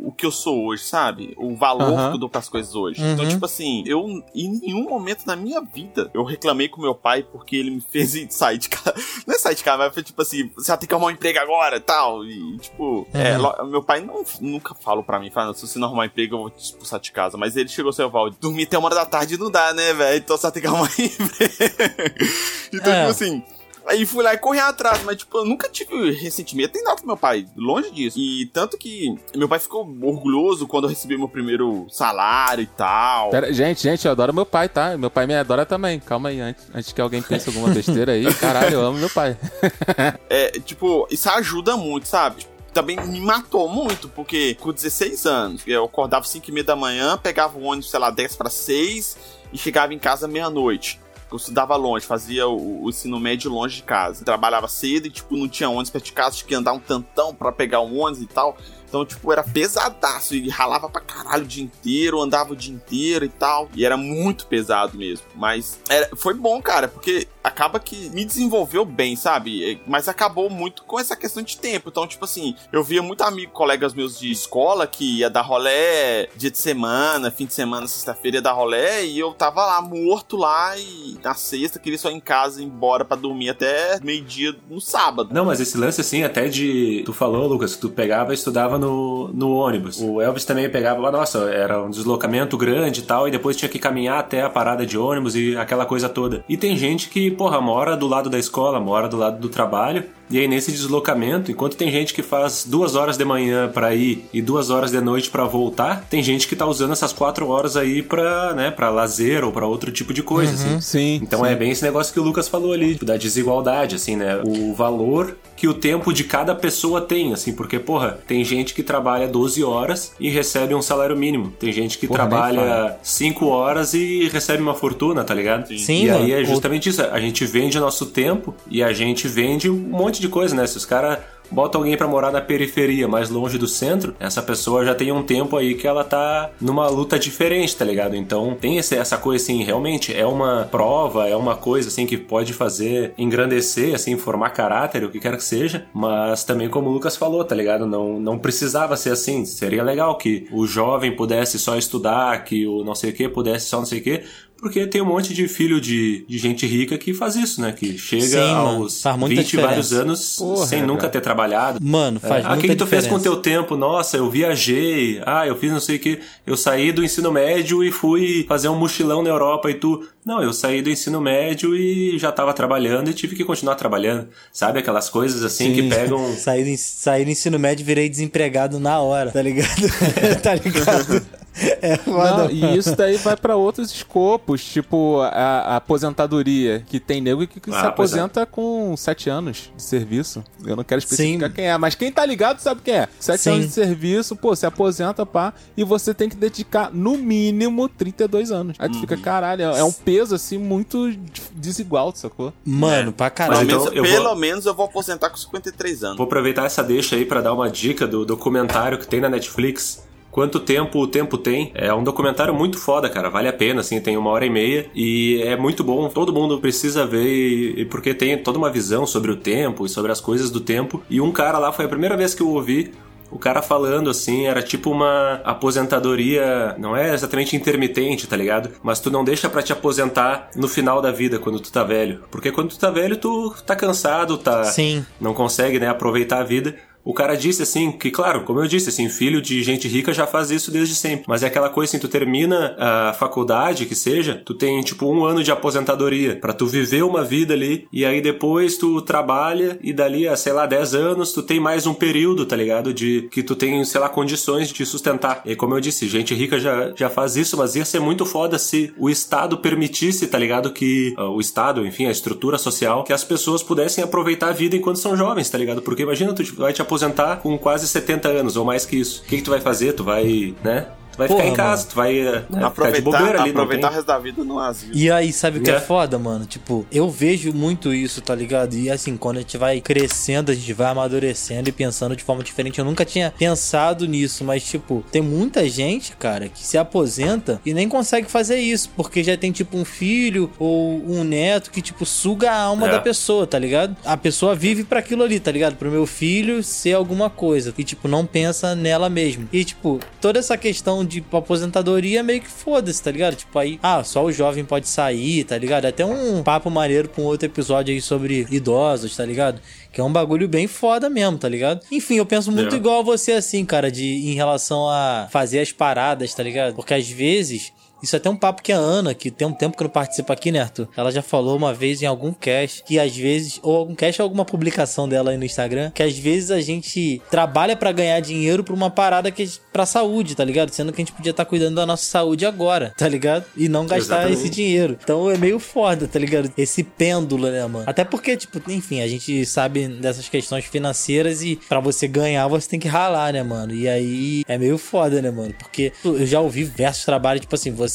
S4: o, o que eu sou hoje, sabe? O valor eu dou pras coisas hoje.
S2: Uhum.
S4: Então, tipo assim, eu em nenhum momento da minha vida eu reclamei com meu pai porque ele me fez ir sair de casa. Não é sair de casa, mas foi tipo assim, você vai ter que arrumar um emprego agora e tal. E, tipo, é,
S2: Uhum.
S4: meu pai não, nunca falou pra mim, fala, se você não arrumar emprego, eu vou te expulsar de casa. Mas ele chegou seu Valde, dormir até uma hora da tarde não dá, né, velho? Então você vai ter que arrumar emprego. então,
S2: É.
S4: tipo assim. Aí fui lá e corri atrás, mas tipo, eu nunca tive ressentimento nem nada com meu pai, longe disso. E tanto que meu pai ficou orgulhoso quando eu recebi meu primeiro salário e tal.
S1: Pera, gente, gente, eu adoro meu pai, tá? Meu pai me adora também. Calma aí, antes, antes que alguém pense alguma besteira aí. Caralho, eu amo meu pai.
S4: É, tipo, isso ajuda muito, sabe? Tipo, Também me matou muito, porque com 16 anos, eu acordava 5 e meia da manhã, pegava o ônibus, sei lá, 10 para 6 e chegava em casa meia-noite. Eu estudava longe, fazia o, o ensino médio longe de casa. Trabalhava cedo e, tipo, não tinha ônibus perto de casa, tinha que andar um tantão pra pegar um ônibus e tal. Então, tipo, era pesadaço e ralava pra caralho o dia inteiro, andava o dia inteiro e tal. E era muito pesado mesmo. Mas era- foi bom, cara, porque acaba que me desenvolveu bem, sabe? É, Mas acabou muito com essa questão de tempo. Então, tipo assim, eu via muito amigo, colegas meus de escola que ia dar rolé dia de semana, fim de semana, sexta-feira ia dar rolé, e eu tava lá morto lá e na sexta queria só ir em casa ir embora pra dormir até meio-dia no sábado.
S3: Não, mas esse lance assim, até de. Tu falou, Lucas, tu pegava e estudava no, no ônibus. O Elvis também pegava, mas, nossa, era um deslocamento grande e tal, e depois tinha que caminhar até a parada de ônibus e aquela coisa toda. E tem gente que, porra, mora do lado da escola, mora do lado do trabalho, e aí nesse deslocamento, enquanto tem gente que faz duas horas de manhã pra ir e duas horas de noite pra voltar, tem gente que tá usando essas quatro horas aí pra, né, pra lazer ou pra outro tipo de coisa, assim.
S1: Sim.
S3: Então é bem esse negócio que o Lucas falou ali, tipo, da desigualdade, assim, né? O valor que o tempo de cada pessoa tem, assim, porque, porra, tem gente que trabalha 12 horas e recebe um salário mínimo. Tem gente que
S1: Porra,
S3: trabalha 5 horas e recebe uma fortuna, tá ligado?
S2: Sim,
S3: e aí é justamente isso. A gente vende o nosso tempo e a gente vende um monte de coisa, né? Se os caras bota alguém pra morar na periferia, mais longe do centro, essa pessoa já tem um tempo aí que ela tá numa luta diferente, tá ligado? Então tem esse- essa coisa assim, realmente é uma prova, é uma coisa assim que pode fazer engrandecer, assim, formar caráter, o que quer que seja, mas também como o Lucas falou, tá ligado? Não, não precisava ser assim. Seria legal que o jovem pudesse só estudar, que o não sei o que pudesse só não sei o que, porque tem um monte de filho de, de gente rica que faz isso, né? Que chega
S2: Sim, mano.
S3: aos
S2: muita
S3: 20 e
S2: diferença.
S3: vários anos
S1: Porra,
S3: sem nunca
S1: cara.
S3: ter trabalhado.
S2: Mano, faz
S3: ah, o
S2: muita
S3: que, que tu fez com o
S2: diferença.
S3: teu tempo? Nossa, eu viajei. Ah, eu fiz não sei o que. Eu saí do ensino médio e fui fazer um mochilão na Europa e tu. Não, eu saí do ensino médio e já tava trabalhando e tive que continuar trabalhando. Sabe aquelas coisas assim que
S1: Sim.
S3: pegam.
S2: Saí do, saí do ensino médio e virei desempregado na hora, tá ligado? tá ligado? É foda.
S1: Não, e isso daí vai pra outros escopos, tipo a, a aposentadoria, que tem nego que, que se
S3: Ah, pois é.
S1: aposenta com 7 anos de serviço. Eu não quero especificar
S2: Sim.
S1: quem é, mas quem tá ligado sabe quem é. 7
S2: Sim.
S1: anos de serviço, pô, se aposenta, pá, e você tem que dedicar no mínimo 32 anos. Aí tu fica, caralho, é um peso assim muito desigual, sacou?
S2: Mano, pra
S4: Pelo,
S3: Mas
S2: caralho.
S3: então
S4: menos,
S3: eu
S4: pelo
S3: vou-
S4: menos eu vou aposentar com 53 anos.
S3: Vou aproveitar essa deixa aí pra dar uma dica do documentário que tem na Netflix. Quanto tempo o tempo tem? É um documentário muito foda, cara. Vale a pena, assim, tem uma hora e meia e é muito bom. Todo mundo precisa ver e, e porque tem toda uma visão sobre o tempo e sobre as coisas do tempo. E um cara lá foi a primeira vez que eu ouvi. O cara falando assim, era tipo uma aposentadoria, não é exatamente intermitente, tá ligado? Mas tu não deixa pra te aposentar no final da vida, quando tu tá velho. Porque quando tu tá velho, tu tá cansado, tá
S2: Sim.
S3: não consegue, né, aproveitar a vida. O cara disse assim, que claro, como eu disse, assim, filho de gente rica já faz isso desde sempre. Mas é aquela coisa assim, tu termina a faculdade, que seja, tu tem tipo um ano de aposentadoria pra tu viver uma vida ali, e aí depois tu trabalha, e dali a, sei lá, 10 anos, tu tem mais um período, tá ligado? De que tu tem, sei lá, condições de te sustentar. E como eu disse, gente rica já, já faz isso, mas ia ser muito foda se o Estado permitisse, tá ligado? Que ah, o Estado, enfim, a estrutura social, que as pessoas pudessem aproveitar a vida enquanto são jovens, tá ligado? Porque imagina, tu vai te aposentar com quase 70 anos ou mais que isso. O que, que tu vai fazer? Tu vai, né? Tu vai
S2: Porra,
S3: ficar em casa,
S2: mano.
S3: tu vai eh, de
S4: Aproveitar,
S3: bobeira ali,
S4: aproveitar o resto da vida no asilo.
S2: E aí, sabe o que é
S3: É.
S2: foda, mano? Tipo, eu vejo muito isso, tá ligado? E assim, quando a gente vai crescendo, a gente vai amadurecendo e pensando de forma diferente. Eu nunca tinha pensado nisso, mas, tipo, tem muita gente, cara, que se aposenta e nem consegue fazer isso, porque já tem, tipo, um filho ou um neto que, tipo, suga a alma
S3: É.
S2: da pessoa, tá ligado? A pessoa vive pra aquilo ali, tá ligado? Pro meu filho ser alguma coisa. E, tipo, não pensa nela mesmo. E, tipo, toda essa questão de aposentadoria meio que foda-se, tá ligado? Tipo, aí, ah, só o jovem pode sair, tá ligado? Até um papo maneiro pra um outro episódio aí sobre idosos, tá ligado? Que é um bagulho bem foda mesmo, tá ligado? Enfim, eu penso muito
S3: É.
S2: igual a você, assim, cara, de em relação a fazer as paradas, tá ligado? Porque às vezes. Isso é até um papo que a Ana, que tem um tempo que não participa aqui, né, Arthur? Ela já falou uma vez em algum cast que às vezes, ou algum cast ou alguma publicação dela aí no Instagram, que às vezes a gente trabalha pra ganhar dinheiro pra uma parada que é pra saúde, tá ligado? Sendo que a gente podia estar cuidando da nossa saúde agora, tá ligado? E não gastar
S3: Exatamente.
S2: esse dinheiro. Então é meio foda, tá ligado? Esse pêndulo, né, mano? Até porque, tipo, enfim, a gente sabe dessas questões financeiras e pra você ganhar você tem que ralar, né, mano? E aí é meio foda, né, mano? Porque eu já ouvi diversos trabalhos, tipo assim, você.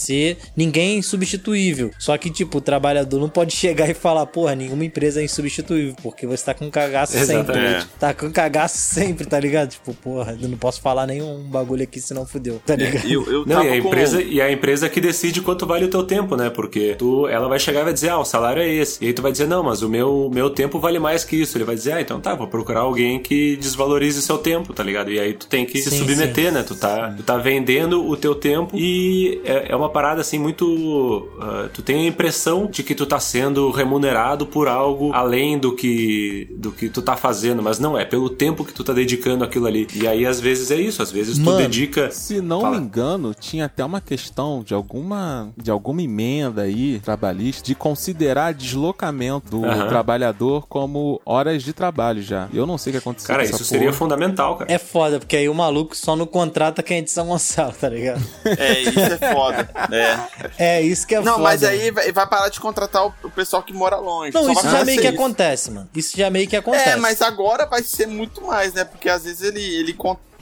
S2: Ninguém é insubstituível. Só que, tipo, o trabalhador não pode chegar e falar, porra, nenhuma empresa é insubstituível, porque você tá com cagaço sempre. Tá com cagaço sempre, tá ligado? Tipo, porra, eu não posso falar nenhum bagulho aqui senão fudeu, tá ligado?
S4: Eu, eu
S3: Não, e a,
S4: com-
S3: empresa, e a empresa que decide quanto vale o teu tempo, né? Porque tu, ela vai chegar e vai dizer, ah, o salário é esse. E aí tu vai dizer, não, mas o meu, meu tempo vale mais que isso. Ele vai dizer, ah, então tá, vou procurar alguém que desvalorize seu tempo, tá ligado? E aí tu tem que se
S2: Sim,
S3: submeter, né? Tu tá, tu tá vendendo o teu tempo e é, é uma parada assim muito. ah, tu tem a impressão de que tu tá sendo remunerado por algo além do que, do que tu tá fazendo, mas não é, pelo tempo que tu tá dedicando aquilo ali. E aí às vezes é isso, às vezes
S2: Mano,
S3: tu dedica.
S1: Se não
S3: Fala.
S1: me engano, tinha até uma questão de alguma de alguma emenda aí trabalhista de considerar deslocamento do trabalhador como horas de trabalho já. Eu não sei o que aconteceu.
S3: Cara,
S1: com essa
S3: isso seria
S1: porra.
S3: fundamental, cara.
S2: É foda, porque aí o maluco só não contrata quem é de São Gonçalo, tá ligado?
S4: É, isso é foda. É.
S2: É isso que é
S4: Não,
S2: foda.
S4: mas aí vai, vai parar de contratar o, o pessoal que mora longe.
S2: Não,
S4: Só
S2: isso já meio que
S4: isso.
S2: acontece, mano. Isso já meio que acontece.
S4: É, mas agora vai ser muito mais, né? Porque às vezes ele, ele,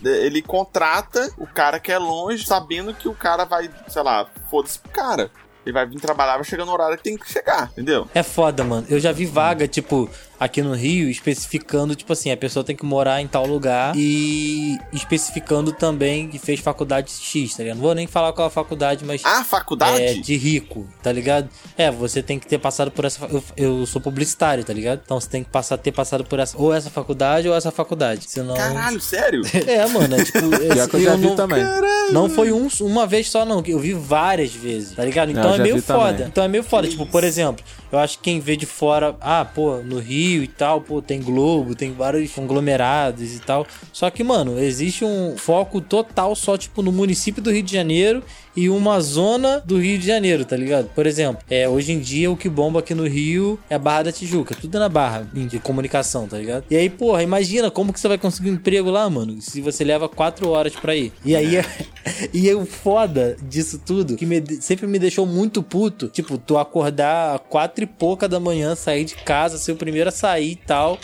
S4: ele contrata o cara que é longe, sabendo que o cara vai, sei lá, foda-se pro cara. Ele vai vir trabalhar, vai chegar no horário que tem que chegar, entendeu?
S2: É foda, mano. Eu já vi vaga, tipo, aqui no Rio, especificando, tipo assim, a pessoa tem que morar em tal lugar e especificando também que fez faculdade X, tá ligado? Não vou nem falar qual a faculdade, mas.
S4: Ah, faculdade?
S2: É, de rico, tá ligado? É, você tem que ter passado por essa. Eu, eu sou publicitário, tá ligado? Então você tem que passar, ter passado por essa. Ou essa faculdade ou essa faculdade. Senão.
S4: Caralho, sério?
S2: É, mano, é tipo.
S1: Pior que eu já
S2: eu
S1: vi
S2: não-
S1: também.
S2: Não foi um, uma vez só, não. Eu vi várias vezes, tá ligado? Então
S1: Eu
S2: é meio
S1: vi
S2: foda.
S1: também.
S2: Então é meio foda.
S4: Que
S2: Tipo,
S4: isso.
S2: por exemplo, eu acho que quem vê de fora, ah, pô, no Rio e tal, pô, tem Globo, tem vários conglomerados e tal. Só que, mano, existe um foco total só, tipo, no município do Rio de Janeiro e uma zona do Rio de Janeiro, tá ligado? Por exemplo, é, hoje em dia o que bomba aqui no Rio é a Barra da Tijuca, tudo na Barra de comunicação, tá ligado? E aí, porra, imagina como que você vai conseguir um emprego lá, mano, se você leva quatro horas pra ir. E aí, e aí o foda disso tudo, que me- sempre me deixou muito puto, tipo, tu acordar quatro e pouca da manhã, sair de casa, ser o primeiro a sair e tal,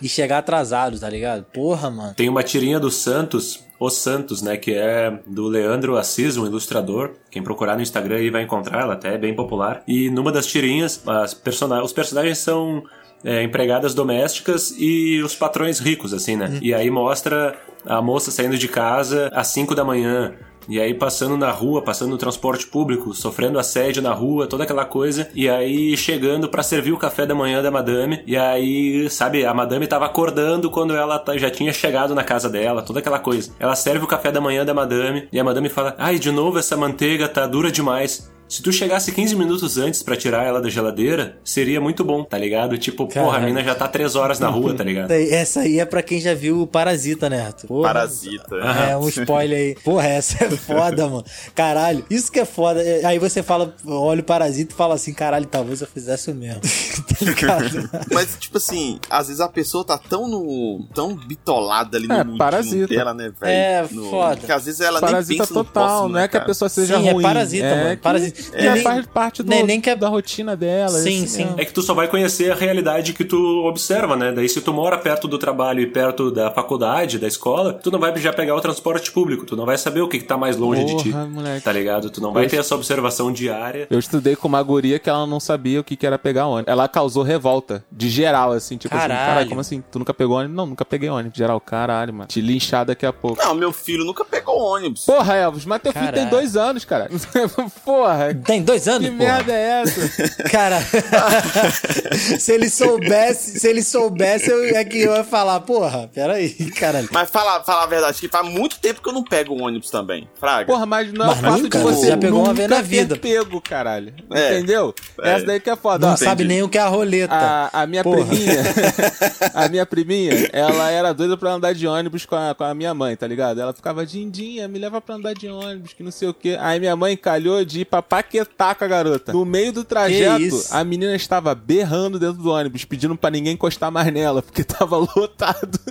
S2: e chegar atrasado, tá ligado? Porra, mano.
S3: Tem uma tirinha do Santos, o Santos, né? Que é do Leandro Assis, um ilustrador. Quem procurar no Instagram aí vai encontrar, ela até é bem popular. E numa das tirinhas, as persona os personagens são é, empregadas domésticas e os patrões ricos, assim, né? E aí mostra a moça saindo de casa às 5 da manhã. E aí passando na rua, passando no transporte público, sofrendo assédio na rua, toda aquela coisa. E aí chegando pra servir o café da manhã da madame. E aí, sabe, a madame tava acordando quando ela tá- já tinha chegado na casa dela, toda aquela coisa. Ela serve o café da manhã da madame e a madame fala: "Ai, de novo essa manteiga tá dura demais". Se tu chegasse 15 minutos antes pra tirar ela da geladeira, seria muito bom, tá ligado? Tipo, porra, a mina já tá 3 horas na rua, tá ligado?
S2: Essa aí é pra quem já viu o Parasita, né, Arthur? Porra.
S4: Parasita.
S2: É, um spoiler aí. Porra, essa é foda, mano. Caralho, isso que é foda. É, Aí você fala, olha o Parasita e fala assim, caralho, talvez eu fizesse o mesmo. tá ligado?
S4: Mas, tipo assim, às vezes a pessoa tá tão no. tão bitolada ali no
S1: É,
S4: mundinho
S1: parasita.
S4: dela, né, velho?
S2: É,
S4: No-
S2: foda.
S4: Que às vezes ela
S1: Parasita
S4: nem pensa no
S1: total,
S4: próximo,
S1: não
S4: né,
S1: é que a pessoa seja
S2: Sim,
S1: ruim.
S2: é parasita, mano.
S1: que-
S2: Parasita.
S1: Já
S2: nem-
S1: faz parte do,
S2: nem- nem que é-
S1: da rotina dela.
S2: Sim,
S1: assim
S2: sim.
S1: mesmo.
S3: É que tu só vai conhecer a realidade que tu observa, né? Daí se tu mora perto do trabalho e perto da faculdade, da escola, tu não vai já pegar o transporte público, tu não vai saber o que, que tá mais longe de ti.
S1: Porra, moleque.
S3: Tá ligado? Tu não vai ter essa observação diária.
S1: Eu estudei com uma guria que ela não sabia o que, que era pegar ônibus. Ela causou revolta, de geral, assim, tipo assim,
S2: Caralho.
S1: caralho, como assim? Tu nunca pegou ônibus? Não, nunca peguei ônibus. Geral, caralho, mano. Te linchar daqui a pouco.
S4: Não, meu filho nunca pegou ônibus.
S1: Porra, Elvis, mas teu filho tem
S2: Caralho.
S1: dois anos, cara. Porra,
S2: Tem dois anos,
S1: que
S2: porra.
S1: merda é essa?
S2: Cara, se ele soubesse, se ele soubesse, eu, é que eu ia falar, porra, peraí, caralho.
S4: Mas falar fala a verdade, que faz muito tempo que eu não pego ônibus também. Fraga.
S1: Porra, mas não é
S2: Mas
S1: o fato
S2: nunca,
S1: de você
S2: já pegou uma vez na vida.
S1: pego, caralho.
S4: É.
S1: Entendeu?
S4: É.
S1: Essa daí que é foda.
S2: Não
S1: Ó,
S2: sabe nem o que é a roleta.
S1: A, a minha
S2: Porra.
S1: priminha, a minha priminha, ela era doida pra andar de ônibus com a, com a minha mãe, tá ligado? Ela ficava, Dindinha, me leva pra andar de ônibus, que não sei o quê. Aí minha mãe calhou de ir pra Paquetá com a garota. No meio do trajeto, a menina estava berrando dentro do ônibus, pedindo pra ninguém encostar mais nela, porque tava lotado.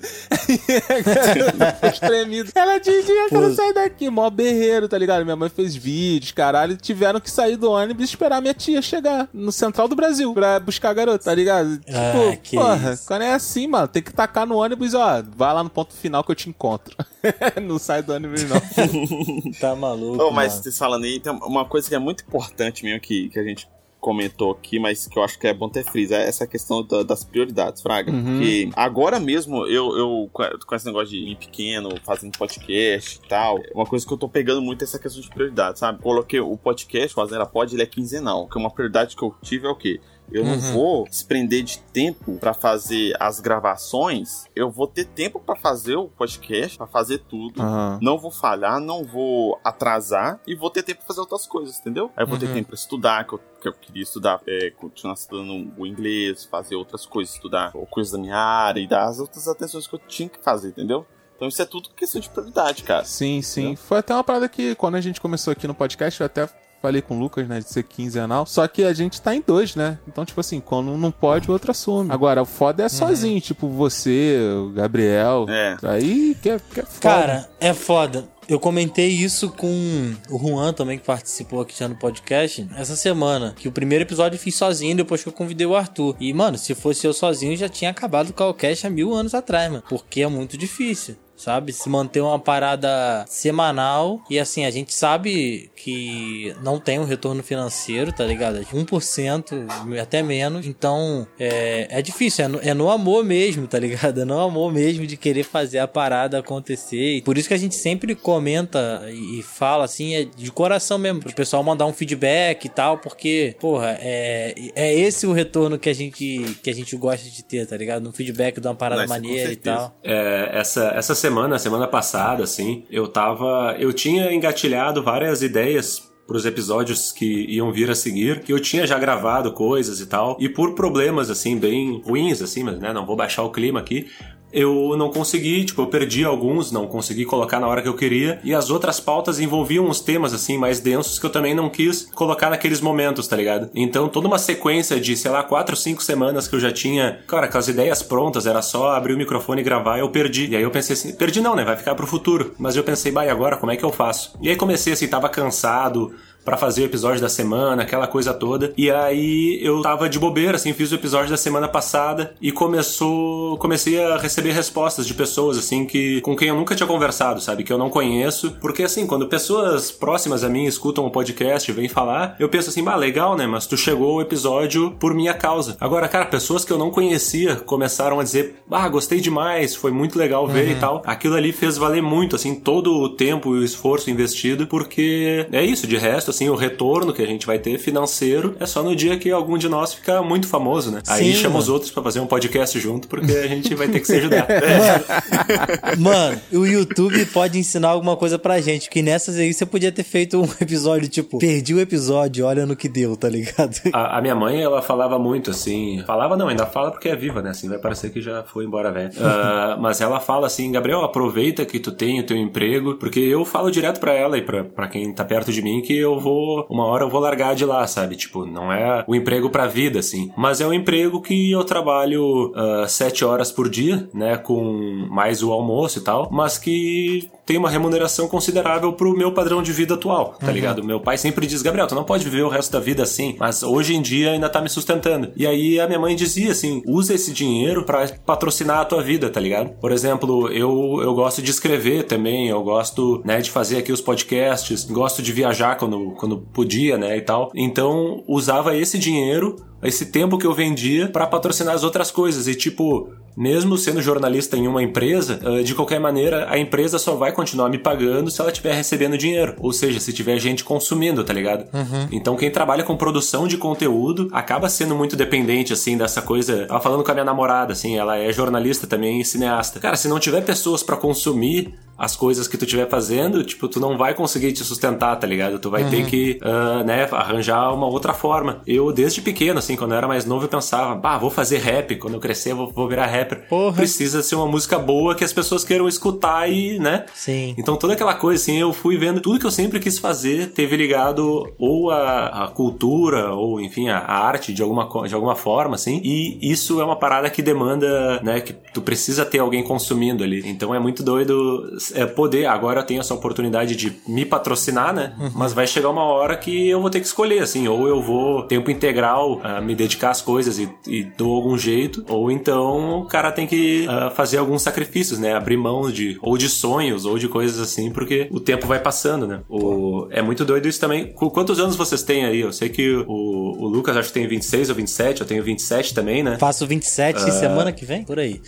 S1: E a garota ficou espremida. Ela, Dindinha, eu quero
S2: Pô.
S1: sair daqui. Mó berreiro, tá ligado? Minha mãe fez vídeos, caralho, e tiveram que sair do ônibus e esperar minha tia chegar no central do Brasil pra buscar a garota, tá ligado?
S2: Ah,
S1: tipo,
S2: que
S1: porra,
S2: isso.
S1: quando é assim, mano, tem que tacar no ônibus, ó, vai lá no ponto final que eu te encontro. não sai do ônibus, não.
S2: Tá maluco.
S4: Ô, mas
S2: mano.
S4: vocês falando aí, tem uma coisa que é muito importante mesmo que, que a gente comentou aqui, mas que eu acho que é bom ter frisa, é essa questão da- das prioridades, Fraga.
S1: Uhum.
S4: Porque agora mesmo, eu, eu com esse negócio de ir pequeno, fazendo podcast e tal, uma coisa que eu tô pegando muito é essa questão de prioridade, sabe? Coloquei o podcast, o Azera Pod, ele é quinzenal, porque uma prioridade que eu tive é o quê? Eu não
S2: Uhum.
S4: vou desprender de tempo pra fazer as gravações. Eu vou ter tempo pra fazer o podcast, pra fazer tudo.
S1: Aham.
S4: Não vou falhar, não vou atrasar e vou ter tempo pra fazer outras coisas, entendeu? Aí eu vou ter
S2: Uhum.
S4: tempo pra estudar, que eu, que eu queria estudar, é, continuar estudando o inglês, fazer outras coisas, estudar coisas da minha área e dar as outras atenções que eu tinha que fazer, entendeu? Então isso é tudo questão de prioridade, cara.
S1: Sim, sim. Foi até uma parada que, quando a gente começou aqui no podcast, eu até falei com o Lucas, né, de ser quinzenal. Só que a gente tá em dois, né? Então, tipo assim, quando um não pode, o outro assume. Agora, o foda é sozinho, tipo, você, o Gabriel.
S4: É.
S1: Aí que é, que é foda.
S2: Cara, é foda. Eu comentei isso com o Juan também, que participou aqui já no podcast, essa semana. Que o primeiro episódio eu fiz sozinho, depois que eu convidei o Arthur. E, mano, se fosse eu sozinho, já tinha acabado o Calcast há mil anos atrás, mano. Porque é muito difícil. Sabe? Se manter uma parada semanal. E assim, a gente sabe que não tem um retorno financeiro, tá ligado? 1%, até menos. Então, é, é difícil. É no, é no amor mesmo, tá ligado? É no amor mesmo de querer fazer a parada acontecer. E por isso que a gente sempre comenta e, e fala assim, é de coração mesmo. Pro pessoal mandar um feedback e tal. Porque, porra, é, é esse o retorno que a gente, que a gente gosta de ter, tá ligado? Um feedback de uma parada
S4: com
S2: maneira e tal.
S3: É, essa, essa semana, semana passada, assim, eu tava. Eu tinha engatilhado várias ideias pros episódios que iam vir a seguir, que eu tinha já gravado coisas e tal, e por problemas, assim, bem ruins, assim, mas, né, não vou baixar o clima aqui, eu não consegui, tipo, eu perdi alguns, não consegui colocar na hora que eu queria, e as outras pautas envolviam uns temas, assim, mais densos que eu também não quis colocar naqueles momentos, tá ligado? Então, toda uma sequência de, sei lá, quatro, cinco semanas que eu já tinha, cara, com as ideias prontas, era só abrir o microfone e gravar, eu perdi. E aí eu pensei assim, perdi não, né? Vai ficar pro futuro. Mas eu pensei, bah, e agora como é que eu faço? E aí comecei assim, tava cansado, pra fazer o episódio da semana, aquela coisa toda. E aí eu tava de bobeira, assim, fiz o episódio da semana passada e começou, comecei a receber respostas de pessoas assim que com quem eu nunca tinha conversado, sabe, que eu não conheço, porque assim, quando pessoas próximas a mim escutam o podcast e vêm falar, eu penso assim, bah, legal, né, mas tu chegou ao episódio por minha causa. Agora, cara, pessoas que eu não conhecia começaram a dizer, ah, gostei demais, foi muito legal ver e tal. Aquilo ali fez valer muito, assim, todo o tempo e o esforço investido, porque é isso, de resto, assim, o retorno que a gente vai ter financeiro é só no dia que algum de nós fica muito famoso, né? Aí
S2: Sim,
S3: chama
S2: mano.
S3: os outros pra fazer um podcast junto, porque a gente vai ter que se ajudar.
S2: Mano, o YouTube pode ensinar alguma coisa pra gente. Que nessas aí você podia ter feito um episódio, tipo, perdi o episódio, olha no que deu, tá ligado?
S3: A, a minha mãe, ela falava muito assim. Falava não, ainda fala porque é viva, né? Assim, vai parecer que já foi embora, velho. Ah, mas ela fala assim, Gabriel, aproveita que tu tem o teu emprego, porque eu falo direto pra ela e pra quem tá perto de mim que eu vou, uma hora eu vou largar de lá, sabe? Tipo, não é o emprego pra vida, assim. Mas é um emprego que eu trabalho uh, sete horas por dia, né? Com mais o almoço e tal, mas que tem uma remuneração considerável pro meu padrão de vida atual, tá uhum. ligado? Meu pai sempre diz, Gabriel, tu não pode viver o resto da vida assim, mas hoje em dia ainda tá me sustentando. E aí a minha mãe dizia assim, usa esse dinheiro para patrocinar a tua vida, tá ligado? Por exemplo, eu, eu gosto de escrever também, eu gosto, né, de fazer aqui os podcasts, gosto de viajar quando, quando podia, né, e tal. Então, usava esse dinheiro esse tempo que eu vendia para patrocinar as outras coisas. E tipo, mesmo sendo jornalista em uma empresa, ah, de qualquer maneira, a empresa só vai continuar me pagando se ela estiver recebendo dinheiro. Ou seja, se tiver gente consumindo, tá ligado? Uhum. Então quem trabalha com produção de conteúdo acaba sendo muito dependente, assim, dessa coisa. Tava falando com a minha namorada, assim, ela é jornalista também e cineasta. Cara, se não tiver pessoas para consumir as coisas que tu estiver fazendo, tipo, tu não vai conseguir te sustentar, tá ligado? Tu vai uhum. ter que, uh, né, arranjar uma outra forma. Eu, desde pequeno, assim, quando eu era mais novo, eu pensava, pá, vou fazer rap, quando eu crescer, vou, vou virar rapper. Porra. Precisa ser uma música boa que as pessoas queiram escutar e, né?
S2: Sim.
S3: Então toda aquela coisa, assim, eu fui vendo tudo que eu sempre quis fazer, teve ligado ou a, a cultura, ou, enfim, a, a, arte de alguma, de alguma forma, assim, e isso é uma parada que demanda, né, que tu precisa ter alguém consumindo ali. Então é muito doido é, poder. Agora eu tenho essa oportunidade de me patrocinar, né? Uhum. Mas vai chegar uma hora que eu vou ter que escolher, assim, ou eu vou tempo integral uh, me dedicar às coisas e, e dou algum jeito, ou então o cara tem que uh, fazer alguns sacrifícios, né? Abrir mão de ou de sonhos ou de coisas assim, porque o tempo vai passando, né? O, é muito doido isso também. Quantos anos vocês têm aí? Eu sei que o, o Lucas acho que tem 26 ou 27, eu tenho 27 também, né?
S2: Faço 27 uh... semana que vem, por aí.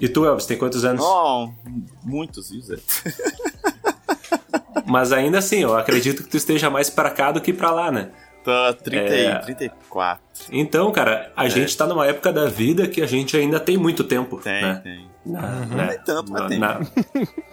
S3: e tu, Elvis, tem quantos anos?
S4: Oh, muitos, Zé.
S3: Mas ainda assim, eu acredito que tu esteja mais para cá do que para lá, né?
S4: Tô 30, é... 34.
S3: Então, cara, a é. gente tá numa época da vida que a gente ainda tem muito tempo.
S4: Tem,
S3: né?
S4: tem.
S3: Na, uhum. né? Não tanto, mas na, tem. Na,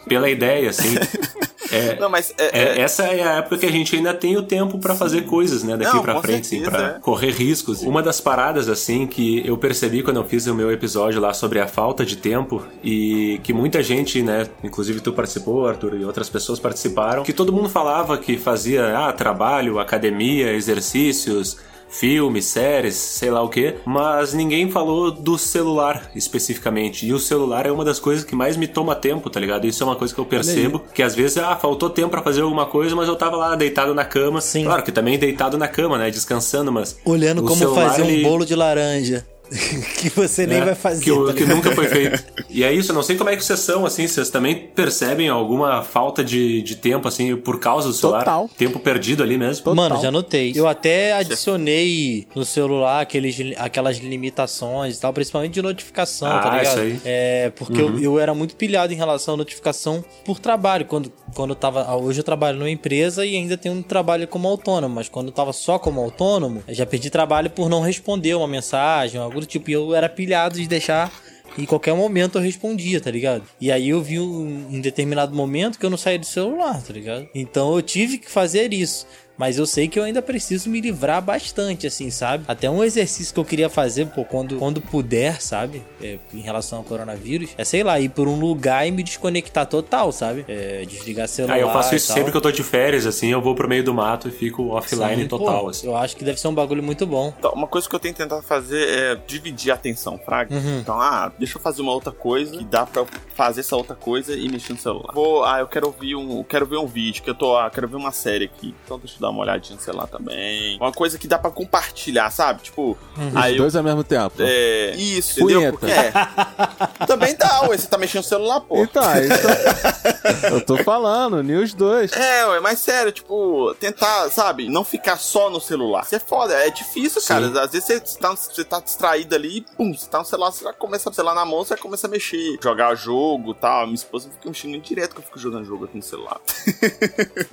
S3: pela ideia, assim. É,
S4: não, mas
S3: é, é, essa é a época que a gente ainda tem o tempo para fazer coisas, né? Daqui para frente, certeza, assim, pra é. correr riscos. Uma das paradas, assim, que eu percebi quando eu fiz o meu episódio lá sobre a falta de tempo e que muita gente, né? Inclusive tu participou, Arthur, e outras pessoas participaram, que todo mundo falava que fazia ah, trabalho, academia, exercícios filmes, séries, sei lá o que, mas ninguém falou do celular especificamente. E o celular é uma das coisas que mais me toma tempo, tá ligado? Isso é uma coisa que eu percebo, que às vezes, ah, faltou tempo para fazer alguma coisa, mas eu tava lá deitado na cama. Sim. Claro que também deitado na cama, né? Descansando, mas.
S2: Olhando como celular, fazer um ele... bolo de laranja. que você nem é, vai fazer.
S3: Que, tá que, nunca foi feito. E é isso, eu não sei como é que vocês são, assim, vocês também percebem alguma falta de, de tempo, assim, por causa do celular? Total. Tempo perdido ali mesmo?
S2: Total. Mano, já notei. Eu até adicionei no celular aqueles, aquelas limitações e tal, principalmente de notificação, tá ah, tá ligado? Isso aí. É, porque uhum. eu, eu era muito pilhado em relação à notificação por trabalho. Quando, quando eu tava. Hoje eu trabalho numa empresa e ainda tenho um trabalho como autônomo, mas quando eu tava só como autônomo, eu já perdi trabalho por não responder uma mensagem, uma bagulho, tipo, eu era pilhado de deixar em qualquer momento eu respondia, tá ligado? E aí eu vi um, em determinado momento que eu não saía do celular, tá ligado? Então eu tive que fazer isso. Mas eu sei que eu ainda preciso me livrar bastante, assim, sabe? Até um exercício que eu queria fazer, pô, quando, quando puder, sabe? É, em relação ao coronavírus, é, sei lá, ir por um lugar e me desconectar total, sabe? É, desligar celular. Ah,
S3: eu faço isso sempre que eu tô de férias, assim, eu vou pro meio do mato e fico offline Sim, total, pô, assim.
S2: Eu acho que deve ser um bagulho muito bom.
S4: Então, uma coisa que eu tenho tentado fazer é dividir a atenção, fraga. Uhum. Então, ah, deixa eu fazer uma outra coisa que dá pra fazer essa outra coisa e mexer no celular. Vou, ah, eu quero ouvir um, quero ver um vídeo, que eu tô, ah, quero ver uma série aqui. Então deixa eu dar uma olhadinha, sei lá, também. Uma coisa que dá pra compartilhar, sabe? Tipo,
S1: uhum. aí Os dois
S4: eu,
S1: ao mesmo tempo.
S4: É. Isso, entendeu? É. também dá, ué. Você tá mexendo no celular, pô.
S1: Então, então eu tô falando, news dois.
S4: É, ué, mas sério, tipo, tentar, sabe, não ficar só no celular. Isso é foda, é difícil, Sim. cara. Às vezes você tá, você tá distraído ali e, pum, você tá no celular, você já começa, sei lá, na mão, você já começa a mexer, jogar jogo e tal. Minha esposa fica mexendo direto que eu fico jogando jogo aqui no celular.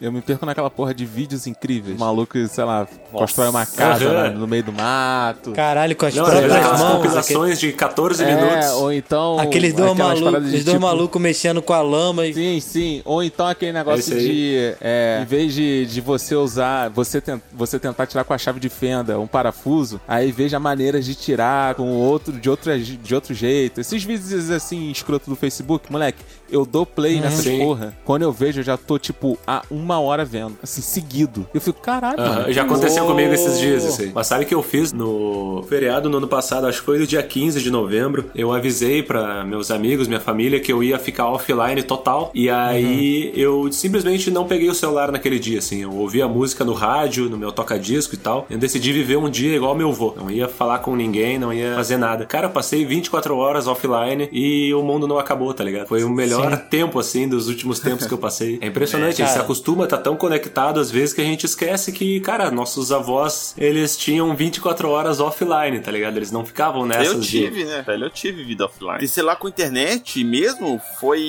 S1: eu me perco naquela porra de vídeos incríveis maluco, sei lá, Nossa. constrói uma casa uhum. né, no meio do mato.
S2: Caralho, com as Não, próprias mãos.
S3: compilações aquele... de 14 é, minutos.
S1: Ou então.
S2: Aqueles dois malucos tipo... dois malucos mexendo com a lama. E...
S1: Sim, sim. Ou então aquele negócio de. É, em vez de, de você usar. Você, tent, você tentar tirar com a chave de fenda um parafuso, aí veja maneiras de tirar com outro, de, outro, de outro jeito. Esses vídeos assim, escroto do Facebook, moleque, eu dou play uhum. nessas porra. Quando eu vejo, eu já tô, tipo, há uma hora vendo. Assim, seguido. Eu fico, caralho,
S3: Aham,
S1: mano.
S3: já aconteceu
S2: Oh.
S3: comigo esses dias, isso aí. Mas sabe o que eu fiz no feriado no ano passado? Acho que foi no dia 15 de novembro. Eu avisei pra meus amigos, minha família, que eu ia ficar offline total. E aí eu simplesmente não peguei o celular naquele dia, assim. Eu ouvi a música no rádio, no meu toca-disco e tal. Eu decidi viver um dia igual meu vô. Não ia falar com ninguém, não ia fazer nada. Cara, eu passei 24 horas offline e o mundo não acabou, tá ligado? Foi o melhor tempo, assim, dos últimos tempos que eu passei. É impressionante, a gente se acostuma a estar tão conectado às vezes que a gente esquece que, cara, nossos avós, eles tinham 24 horas offline, tá ligado? Eles não ficavam nessas
S4: Eu
S3: de-
S4: tive, né, velho? Eu tive vida offline. E sei lá, com internet mesmo, foi.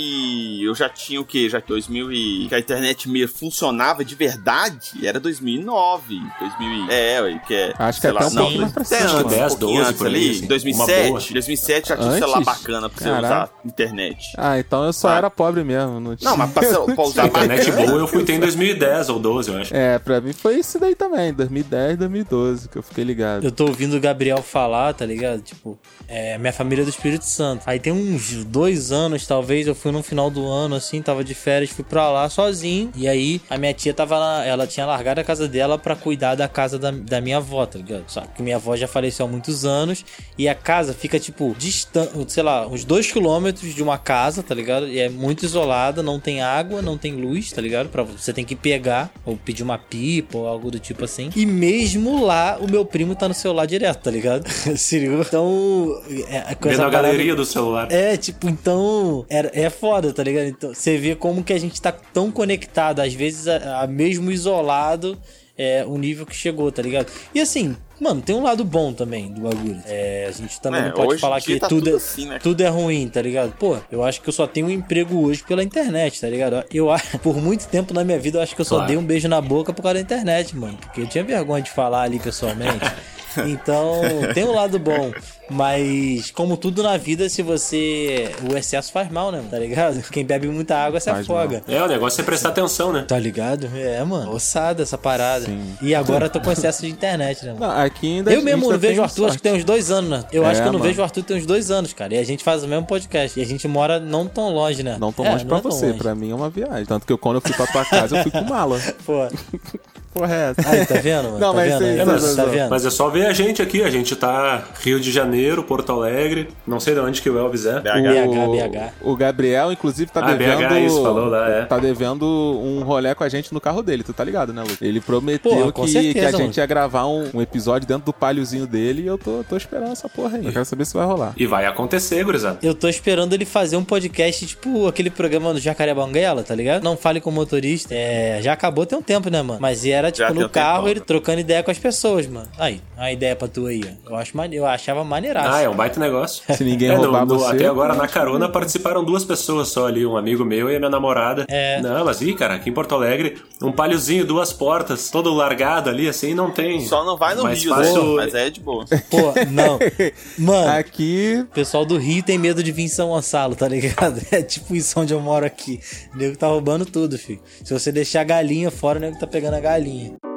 S4: Eu já tinha o quê? Já 2000 e. Que a internet me funcionava de verdade. Era 2009. 2000 e... É, ué, que é.
S1: Acho que
S4: sei
S1: até
S4: lá,
S1: um pouco
S4: não,
S1: mais pra
S4: até
S1: cima,
S4: antes,
S3: mano. 10,
S4: um pouquinho
S3: 12
S4: antes
S3: por
S4: ali.
S3: assim, uma
S4: 2007.
S3: boa.
S4: 2007 já tinha um celular
S1: Antes?
S4: bacana pra você
S1: Caralho.
S4: usar internet.
S1: Ah, então eu só
S4: Ah.
S1: era pobre mesmo. Não, tinha...
S4: Não, mas pra, pra usar
S3: A internet boa eu fui ter em 2010 ou 12, eu acho.
S1: É, pra mim foi isso daí também, 2010, 2012, que eu fiquei ligado.
S2: Eu tô ouvindo o Gabriel falar, tá ligado? Tipo, é, minha família é do Espírito Santo. Aí tem uns dois anos, talvez, eu fui no final do ano, assim, tava de férias, fui pra lá sozinho. E aí a minha tia tava lá, ela tinha largado a casa dela pra cuidar da casa da, da minha avó, tá ligado? Só que minha avó já faleceu há muitos anos e a casa fica, tipo, distante, sei lá, uns dois quilômetros de uma casa, tá ligado? E é muito isolada, não tem água, não tem luz, tá ligado? Pra, você tem que pegar ou pedir uma pipa ou algo do tipo assim. E mesmo lá, o meu primo tá no celular direto, tá ligado? Se ligou? Então, é, com
S3: Vendo
S2: essa
S3: a
S2: parada-
S3: galeria do celular.
S2: é, tipo, então. É, é foda, tá ligado? Então, você vê como que a gente tá tão conectado, às vezes, a, a mesmo isolado, é, o nível que chegou, tá ligado? E assim, mano, tem um lado bom também do bagulho. É, a gente também
S4: É,
S2: não pode falar que
S4: tá
S2: tudo, é,
S4: assim, né?
S2: tudo é ruim, tá ligado? Pô, eu acho que eu só tenho um emprego hoje pela internet, tá ligado? Eu acho, por muito tempo na minha vida, eu acho que eu só
S3: Claro.
S2: dei um beijo na boca por causa da internet, mano. Porque eu tinha vergonha de falar ali pessoalmente. Então, tem um lado bom. Mas, como tudo na vida, se você. O excesso faz mal, né? Tá ligado? Quem bebe muita água se
S1: Faz
S2: afoga.
S3: É, o negócio é prestar atenção, né?
S2: Tá ligado? É, mano. Ossada essa parada. E agora eu tô com excesso de internet, né, mano?
S1: Não, aqui ainda
S2: Eu mesmo não vejo
S1: tem
S2: o Arthur, acho
S1: sorte.
S2: que tem uns dois anos, né? Eu
S1: É,
S2: acho que eu não
S1: mano.
S2: vejo o Arthur tem uns dois anos, cara. E a gente faz o mesmo podcast. E a gente mora não tão longe, né?
S1: Não tão
S2: É,
S1: longe pra
S2: é
S1: você,
S2: longe.
S1: pra mim é uma viagem. Tanto que eu, quando eu fui pra tua casa, eu fui com mala.
S2: Pô.
S1: Porra, é essa?
S2: Aí, tá vendo, mano?
S1: Não,
S2: tá
S1: mas
S2: vendo?
S1: É,
S2: mano?
S1: mas-
S2: tá vendo?
S3: Mas é só ver a gente aqui. A gente tá Rio de Janeiro, Porto Alegre. Não sei de onde que o Elvis é.
S4: BH.
S2: BH, BH.
S1: O Gabriel, inclusive, tá
S3: Ah,
S1: devendo.
S3: BH, isso, falou lá, é.
S1: Tá devendo um rolê com a gente no carro dele, tu tá ligado, né, Lu? Ele prometeu
S2: Porra,
S1: que,
S2: certeza,
S1: que a
S2: mano.
S1: gente ia gravar um, um episódio dentro do palhozinho dele e eu tô, tô esperando essa porra aí. Eu quero saber se vai rolar.
S3: E vai acontecer, gurizada.
S2: Eu tô esperando ele fazer um podcast, tipo aquele programa do Jacaré Banguela, tá ligado? Não fale com o motorista. É, já acabou tem um tempo, né, mano? Mas era, tipo,
S4: Já
S2: no carro, ele
S4: né?
S2: trocando ideia com as pessoas, mano. Aí, uma ideia pra tu aí, ó. Eu, acho mane... eu achava maneiraço.
S3: Ah, é um baita negócio.
S1: Se ninguém
S3: É, no-
S1: roubar
S3: no-
S1: você.
S3: Até agora, na carona, participaram duas pessoas só ali, um amigo meu e a minha namorada.
S2: É.
S3: Não, mas ih, cara, aqui em Porto Alegre, um palhozinho, duas portas, todo largado ali, assim, não tem.
S4: Só não vai no
S3: Mais
S4: Rio,
S3: fácil-
S4: né? Mas é de boa.
S2: Pô, não. Mano,
S1: Aqui,
S2: o pessoal do Rio tem medo de vir em São Gonçalo, tá ligado? É tipo isso onde eu moro aqui. O nego tá roubando tudo, filho. Se você deixar a galinha fora, o nego tá pegando a galinha. Bye.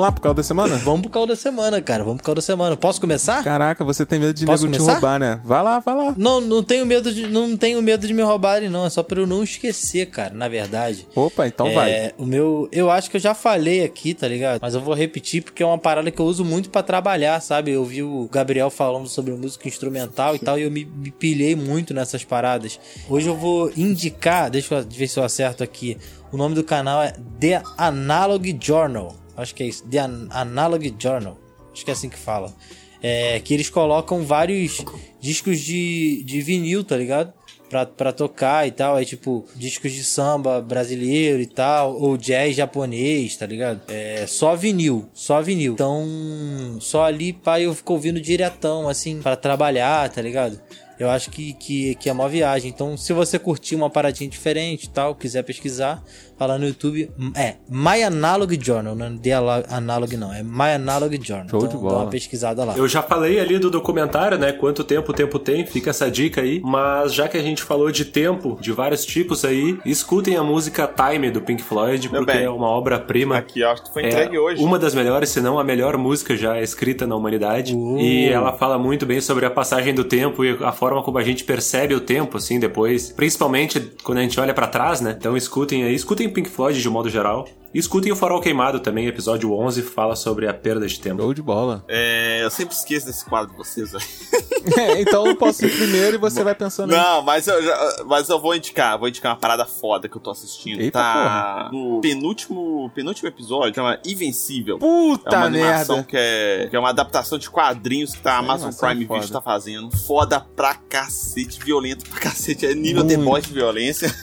S1: Vamos lá pro carro da semana?
S2: Vamos pro caldo da semana, cara. Vamos pro caldo da semana. Posso começar?
S1: Caraca, você tem medo de
S2: Posso
S1: nego te
S2: começar?
S1: roubar, né? Vai lá, vai lá.
S2: Não, não tenho medo de, não tenho medo de me roubarem, não. É só pra eu não esquecer, cara, na verdade.
S1: Opa, então
S2: é,
S1: vai.
S2: O meu, eu acho que eu já falei aqui, tá ligado? Mas eu vou repetir porque é uma parada que eu uso muito pra trabalhar, sabe? Eu vi o Gabriel falando sobre música instrumental e tal e eu me, me pilhei muito nessas paradas. Hoje eu vou indicar, deixa eu ver se eu acerto aqui. O nome do canal é The Analog Journal. Acho que é isso. The An- Analog Journal. Acho que é assim que fala. É, que eles colocam vários discos de, de vinil, tá ligado? Pra, pra tocar e tal. Aí, tipo, discos de samba brasileiro e tal. Ou jazz japonês, tá ligado? É só vinil. Só vinil. Então, só ali, pai, eu fico ouvindo diretão, assim, pra trabalhar, tá ligado? Eu acho que, que, que é uma viagem. Então, se você curtir uma paradinha diferente e tal, quiser pesquisar, fala no YouTube. É My Analog Journal, não é The Analog não, é My Analog Journal.
S1: Show
S2: então,
S1: de bola.
S2: dá uma pesquisada lá.
S3: Eu já falei ali do documentário, né? Quanto tempo o tempo tem, fica essa dica aí. Mas já que a gente falou de tempo, de vários tipos aí, escutem a música Time do Pink Floyd,
S4: Meu
S3: porque
S4: bem.
S3: é uma obra-prima.
S4: Aqui, acho que foi
S3: É
S4: entregue hoje.
S3: uma das melhores, se não a melhor música já escrita na humanidade.
S2: Uh.
S3: E ela fala muito bem sobre a passagem do tempo e a forma como a gente percebe o tempo, assim, depois. Principalmente quando a gente olha pra trás, né? Então escutem aí, escutem Pink Floyd de modo geral. E escutem o Farol Queimado também, episódio 11, fala sobre a perda de tempo.
S1: Show de bola.
S4: É, eu sempre esqueço desse quadro de vocês, velho.
S1: É, então eu posso ir primeiro e você vai pensando aí.
S4: Não, mas eu, já- mas eu vou indicar, vou indicar uma parada foda que eu tô assistindo.
S1: Eita,
S4: tá no penúltimo, penúltimo episódio, chama Invencível. É
S1: Puta
S4: uma animação
S1: merda.
S4: que é, que é uma adaptação de quadrinhos que tá a Amazon Prime
S1: foda.
S4: Video tá fazendo. Foda pra cacete, violento pra cacete. É nível The
S1: Muito.
S4: Boys de violência.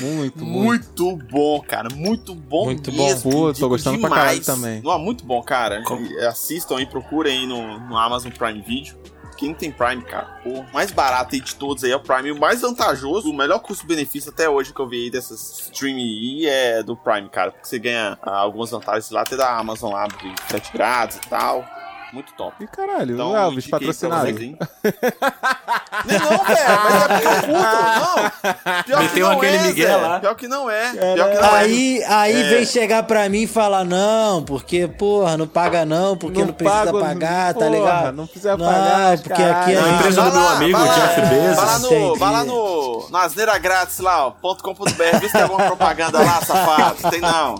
S1: Muito, muito.
S4: Muito bom, cara. Muito bom
S2: Muito bom.
S4: mesmo.
S1: Pô, tô gostando pra
S4: demais.
S1: caralho também.
S4: Não, muito bom, cara.
S3: Como?
S4: E Assistam aí, procurem aí no, no Amazon Prime Video. Quem tem Prime, cara, pô, mais barato aí de todos aí é o Prime. O mais vantajoso, o melhor custo-benefício até hoje que eu vi aí dessas streaming aí é do Prime, cara. Porque você ganha ah, algumas vantagens lá, até da Amazon lá de 7 grátis e tal. Muito top.
S1: E caralho,
S4: Então,
S1: o Elvis patrocinado.
S4: Não, não, velho, mas é porque eu puto, não. Pior que
S3: Meteu
S4: não
S3: aquele
S4: é,
S3: Miguel
S4: Zé.
S3: lá.
S4: Pior que não é. Pior que não é.
S2: Aí, aí
S4: É.
S2: vem chegar pra mim e falar, não, porque, porra, não paga não, porque não, precisa
S1: pago,
S2: pagar, tá
S1: porra,
S2: ligado?
S1: Não precisa pagar,
S2: porque aqui é
S3: Não, a empresa do meu amigo,
S4: vai lá,
S3: Jeff Bezos.
S4: Vai lá no, vai lá no, no asneira grátis lá, ó, .com.br, vê se tem alguma propaganda lá, safado. Tem não.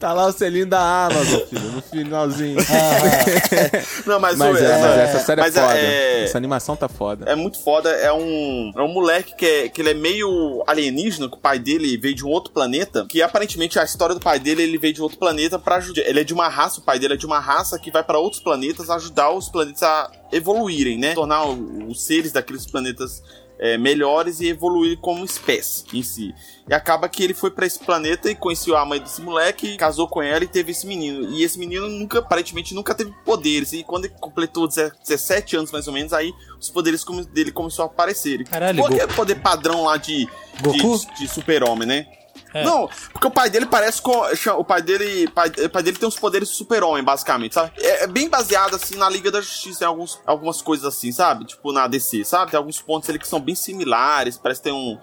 S1: Tá lá o selinho da Amazon, filho, no finalzinho.
S4: Não, mas,
S1: Mas,
S4: o-
S1: é, mas essa série é
S4: mas
S1: foda.
S4: é-
S1: Essa animação tá foda.
S4: É muito foda, é um, é um moleque que, é, que ele é meio alienígena, que o pai dele veio de um outro planeta, que aparentemente a história do pai dele, ele veio de outro planeta pra ajudar. Ele é de uma raça, o pai dele é de uma raça que vai pra outros planetas ajudar os planetas a evoluírem, né? Tornar os seres daqueles planetas é, melhores e evoluir como espécie em si. E acaba que ele foi pra esse planeta e conheceu a mãe desse moleque, casou com ela e teve esse menino. E esse menino nunca, aparentemente, nunca teve poderes. E quando ele completou 17 anos mais ou menos, aí os poderes dele começaram a aparecer.
S2: Caralho,
S4: Qual é o poder padrão lá de,
S2: Goku?
S4: de, de super-homem, né?
S2: É.
S4: Não, porque o pai dele parece com. O pai dele. Pai, pai dele tem os poderes super-homem, basicamente, sabe? É, é bem baseado, assim, na Liga da Justiça, em alguns, algumas coisas assim, sabe? Tipo, na DC, sabe? Tem alguns pontos ali que são bem similares. Parece que tem um,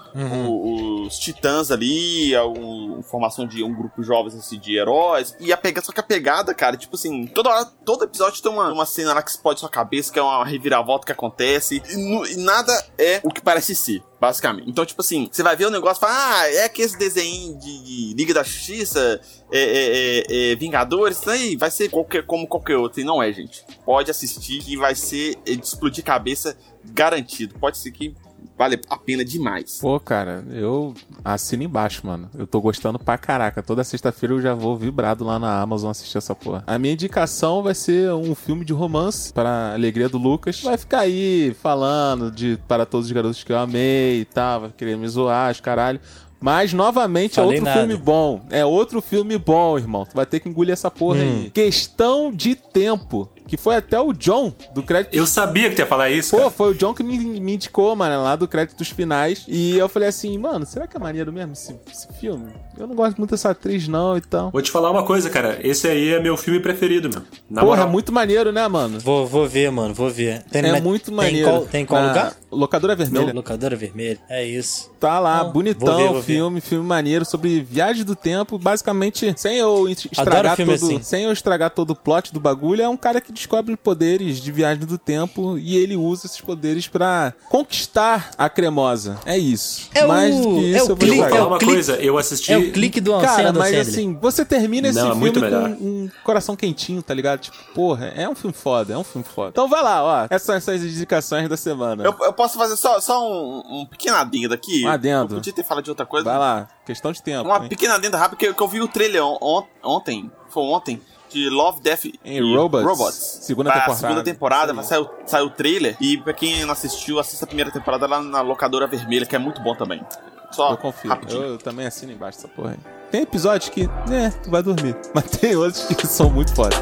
S4: o- os titãs ali, alguma formação de um grupo de jovens, assim, de heróis. E a pegada, só que a pegada, cara, tipo assim, toda hora, todo episódio tem uma, uma cena lá que explode sua cabeça, que é uma reviravolta que acontece. E, e nada é o que parece ser. Basicamente. Então, tipo assim, você vai ver o negócio e fala, ah, é que esse desenho de, Liga da Justiça, é, é, é, é Vingadores, isso aí vai ser qualquer, como qualquer outro. E não é, gente. Pode assistir que vai ser é, de explodir cabeça garantido. Pode ser que vale a pena demais.
S1: Pô, cara, eu assino embaixo, mano. Eu tô gostando pra caraca. Toda sexta-feira eu já vou vibrado lá na Amazon assistir essa porra. A minha indicação vai ser um filme de romance para a alegria do Lucas. Vai ficar aí falando de Para Todos os Garotos que eu amei e tal, vai querer me zoar, os caralho. Mas, novamente, é
S2: Falei
S1: outro
S2: nada.
S1: filme bom. É outro filme bom, irmão. Tu vai ter que engolir essa porra
S2: Hum.
S1: aí. Questão de tempo. Que foi até o John, do crédito
S3: Eu sabia que tu ia falar isso,
S1: Pô,
S3: cara.
S1: foi o John que me, me indicou, mano, lá do Créditos Finais. E eu falei assim, mano, será que é maneiro mesmo esse, esse filme? Eu não gosto muito dessa atriz, não, então.
S3: Vou te falar uma coisa, cara. Esse aí é meu filme preferido, meu. Na
S1: Porra, é
S3: moral.
S1: muito maneiro, né, mano?
S2: Vou, vou ver, mano, vou ver. Tem,
S1: É muito
S2: tem
S1: maneiro.
S2: Qual, tem qual
S1: Na
S2: lugar?
S1: Locadora Vermelha.
S2: Locadora Vermelha. É isso.
S1: Tá lá,
S2: Não,
S1: bonitão
S2: vou ver, vou
S1: o filme, filme maneiro sobre viagem do tempo. Basicamente, sem eu es- estragar todo,
S2: assim.
S1: sem eu estragar todo o plot do bagulho, é um cara que descobre poderes de viagem do tempo e ele usa esses poderes pra conquistar a cremosa. É isso.
S2: É
S1: Mais
S2: o-
S1: do que isso,
S2: é o
S1: eu vou
S2: clique,
S3: falar
S2: o
S3: uma
S2: clique-
S3: coisa. Eu assisti...
S2: É o clique do
S1: Cara, mas
S2: Sandler.
S1: assim, você termina esse
S3: Não, é
S1: filme
S3: muito
S1: com um coração quentinho, tá ligado? Tipo, porra, é um filme foda, é um filme foda. Então vai lá, ó. Essas são essas indicações da semana.
S4: Eu, eu posso fazer só, só um, um pequeno adendo aqui?
S1: Um adendo.
S4: Eu podia ter falado de outra coisa.
S1: Vai lá, questão de tempo.
S4: Uma
S1: hein?
S4: pequena adenda rápida, que, eu- que eu vi o trailer on- on- ontem, foi ontem, de Love, Death
S1: Em
S4: e
S1: Robots. Segunda
S4: Pra
S1: temporada.
S4: segunda temporada, saiu, saiu o trailer. E pra quem não assistiu, assista a primeira temporada lá na Locadora Vermelha, que é muito bom também. Só
S1: eu confio. Eu, eu, também assino embaixo essa porra aí. Tem episódios que, né, tu vai dormir. Mas tem outros que são muito foda.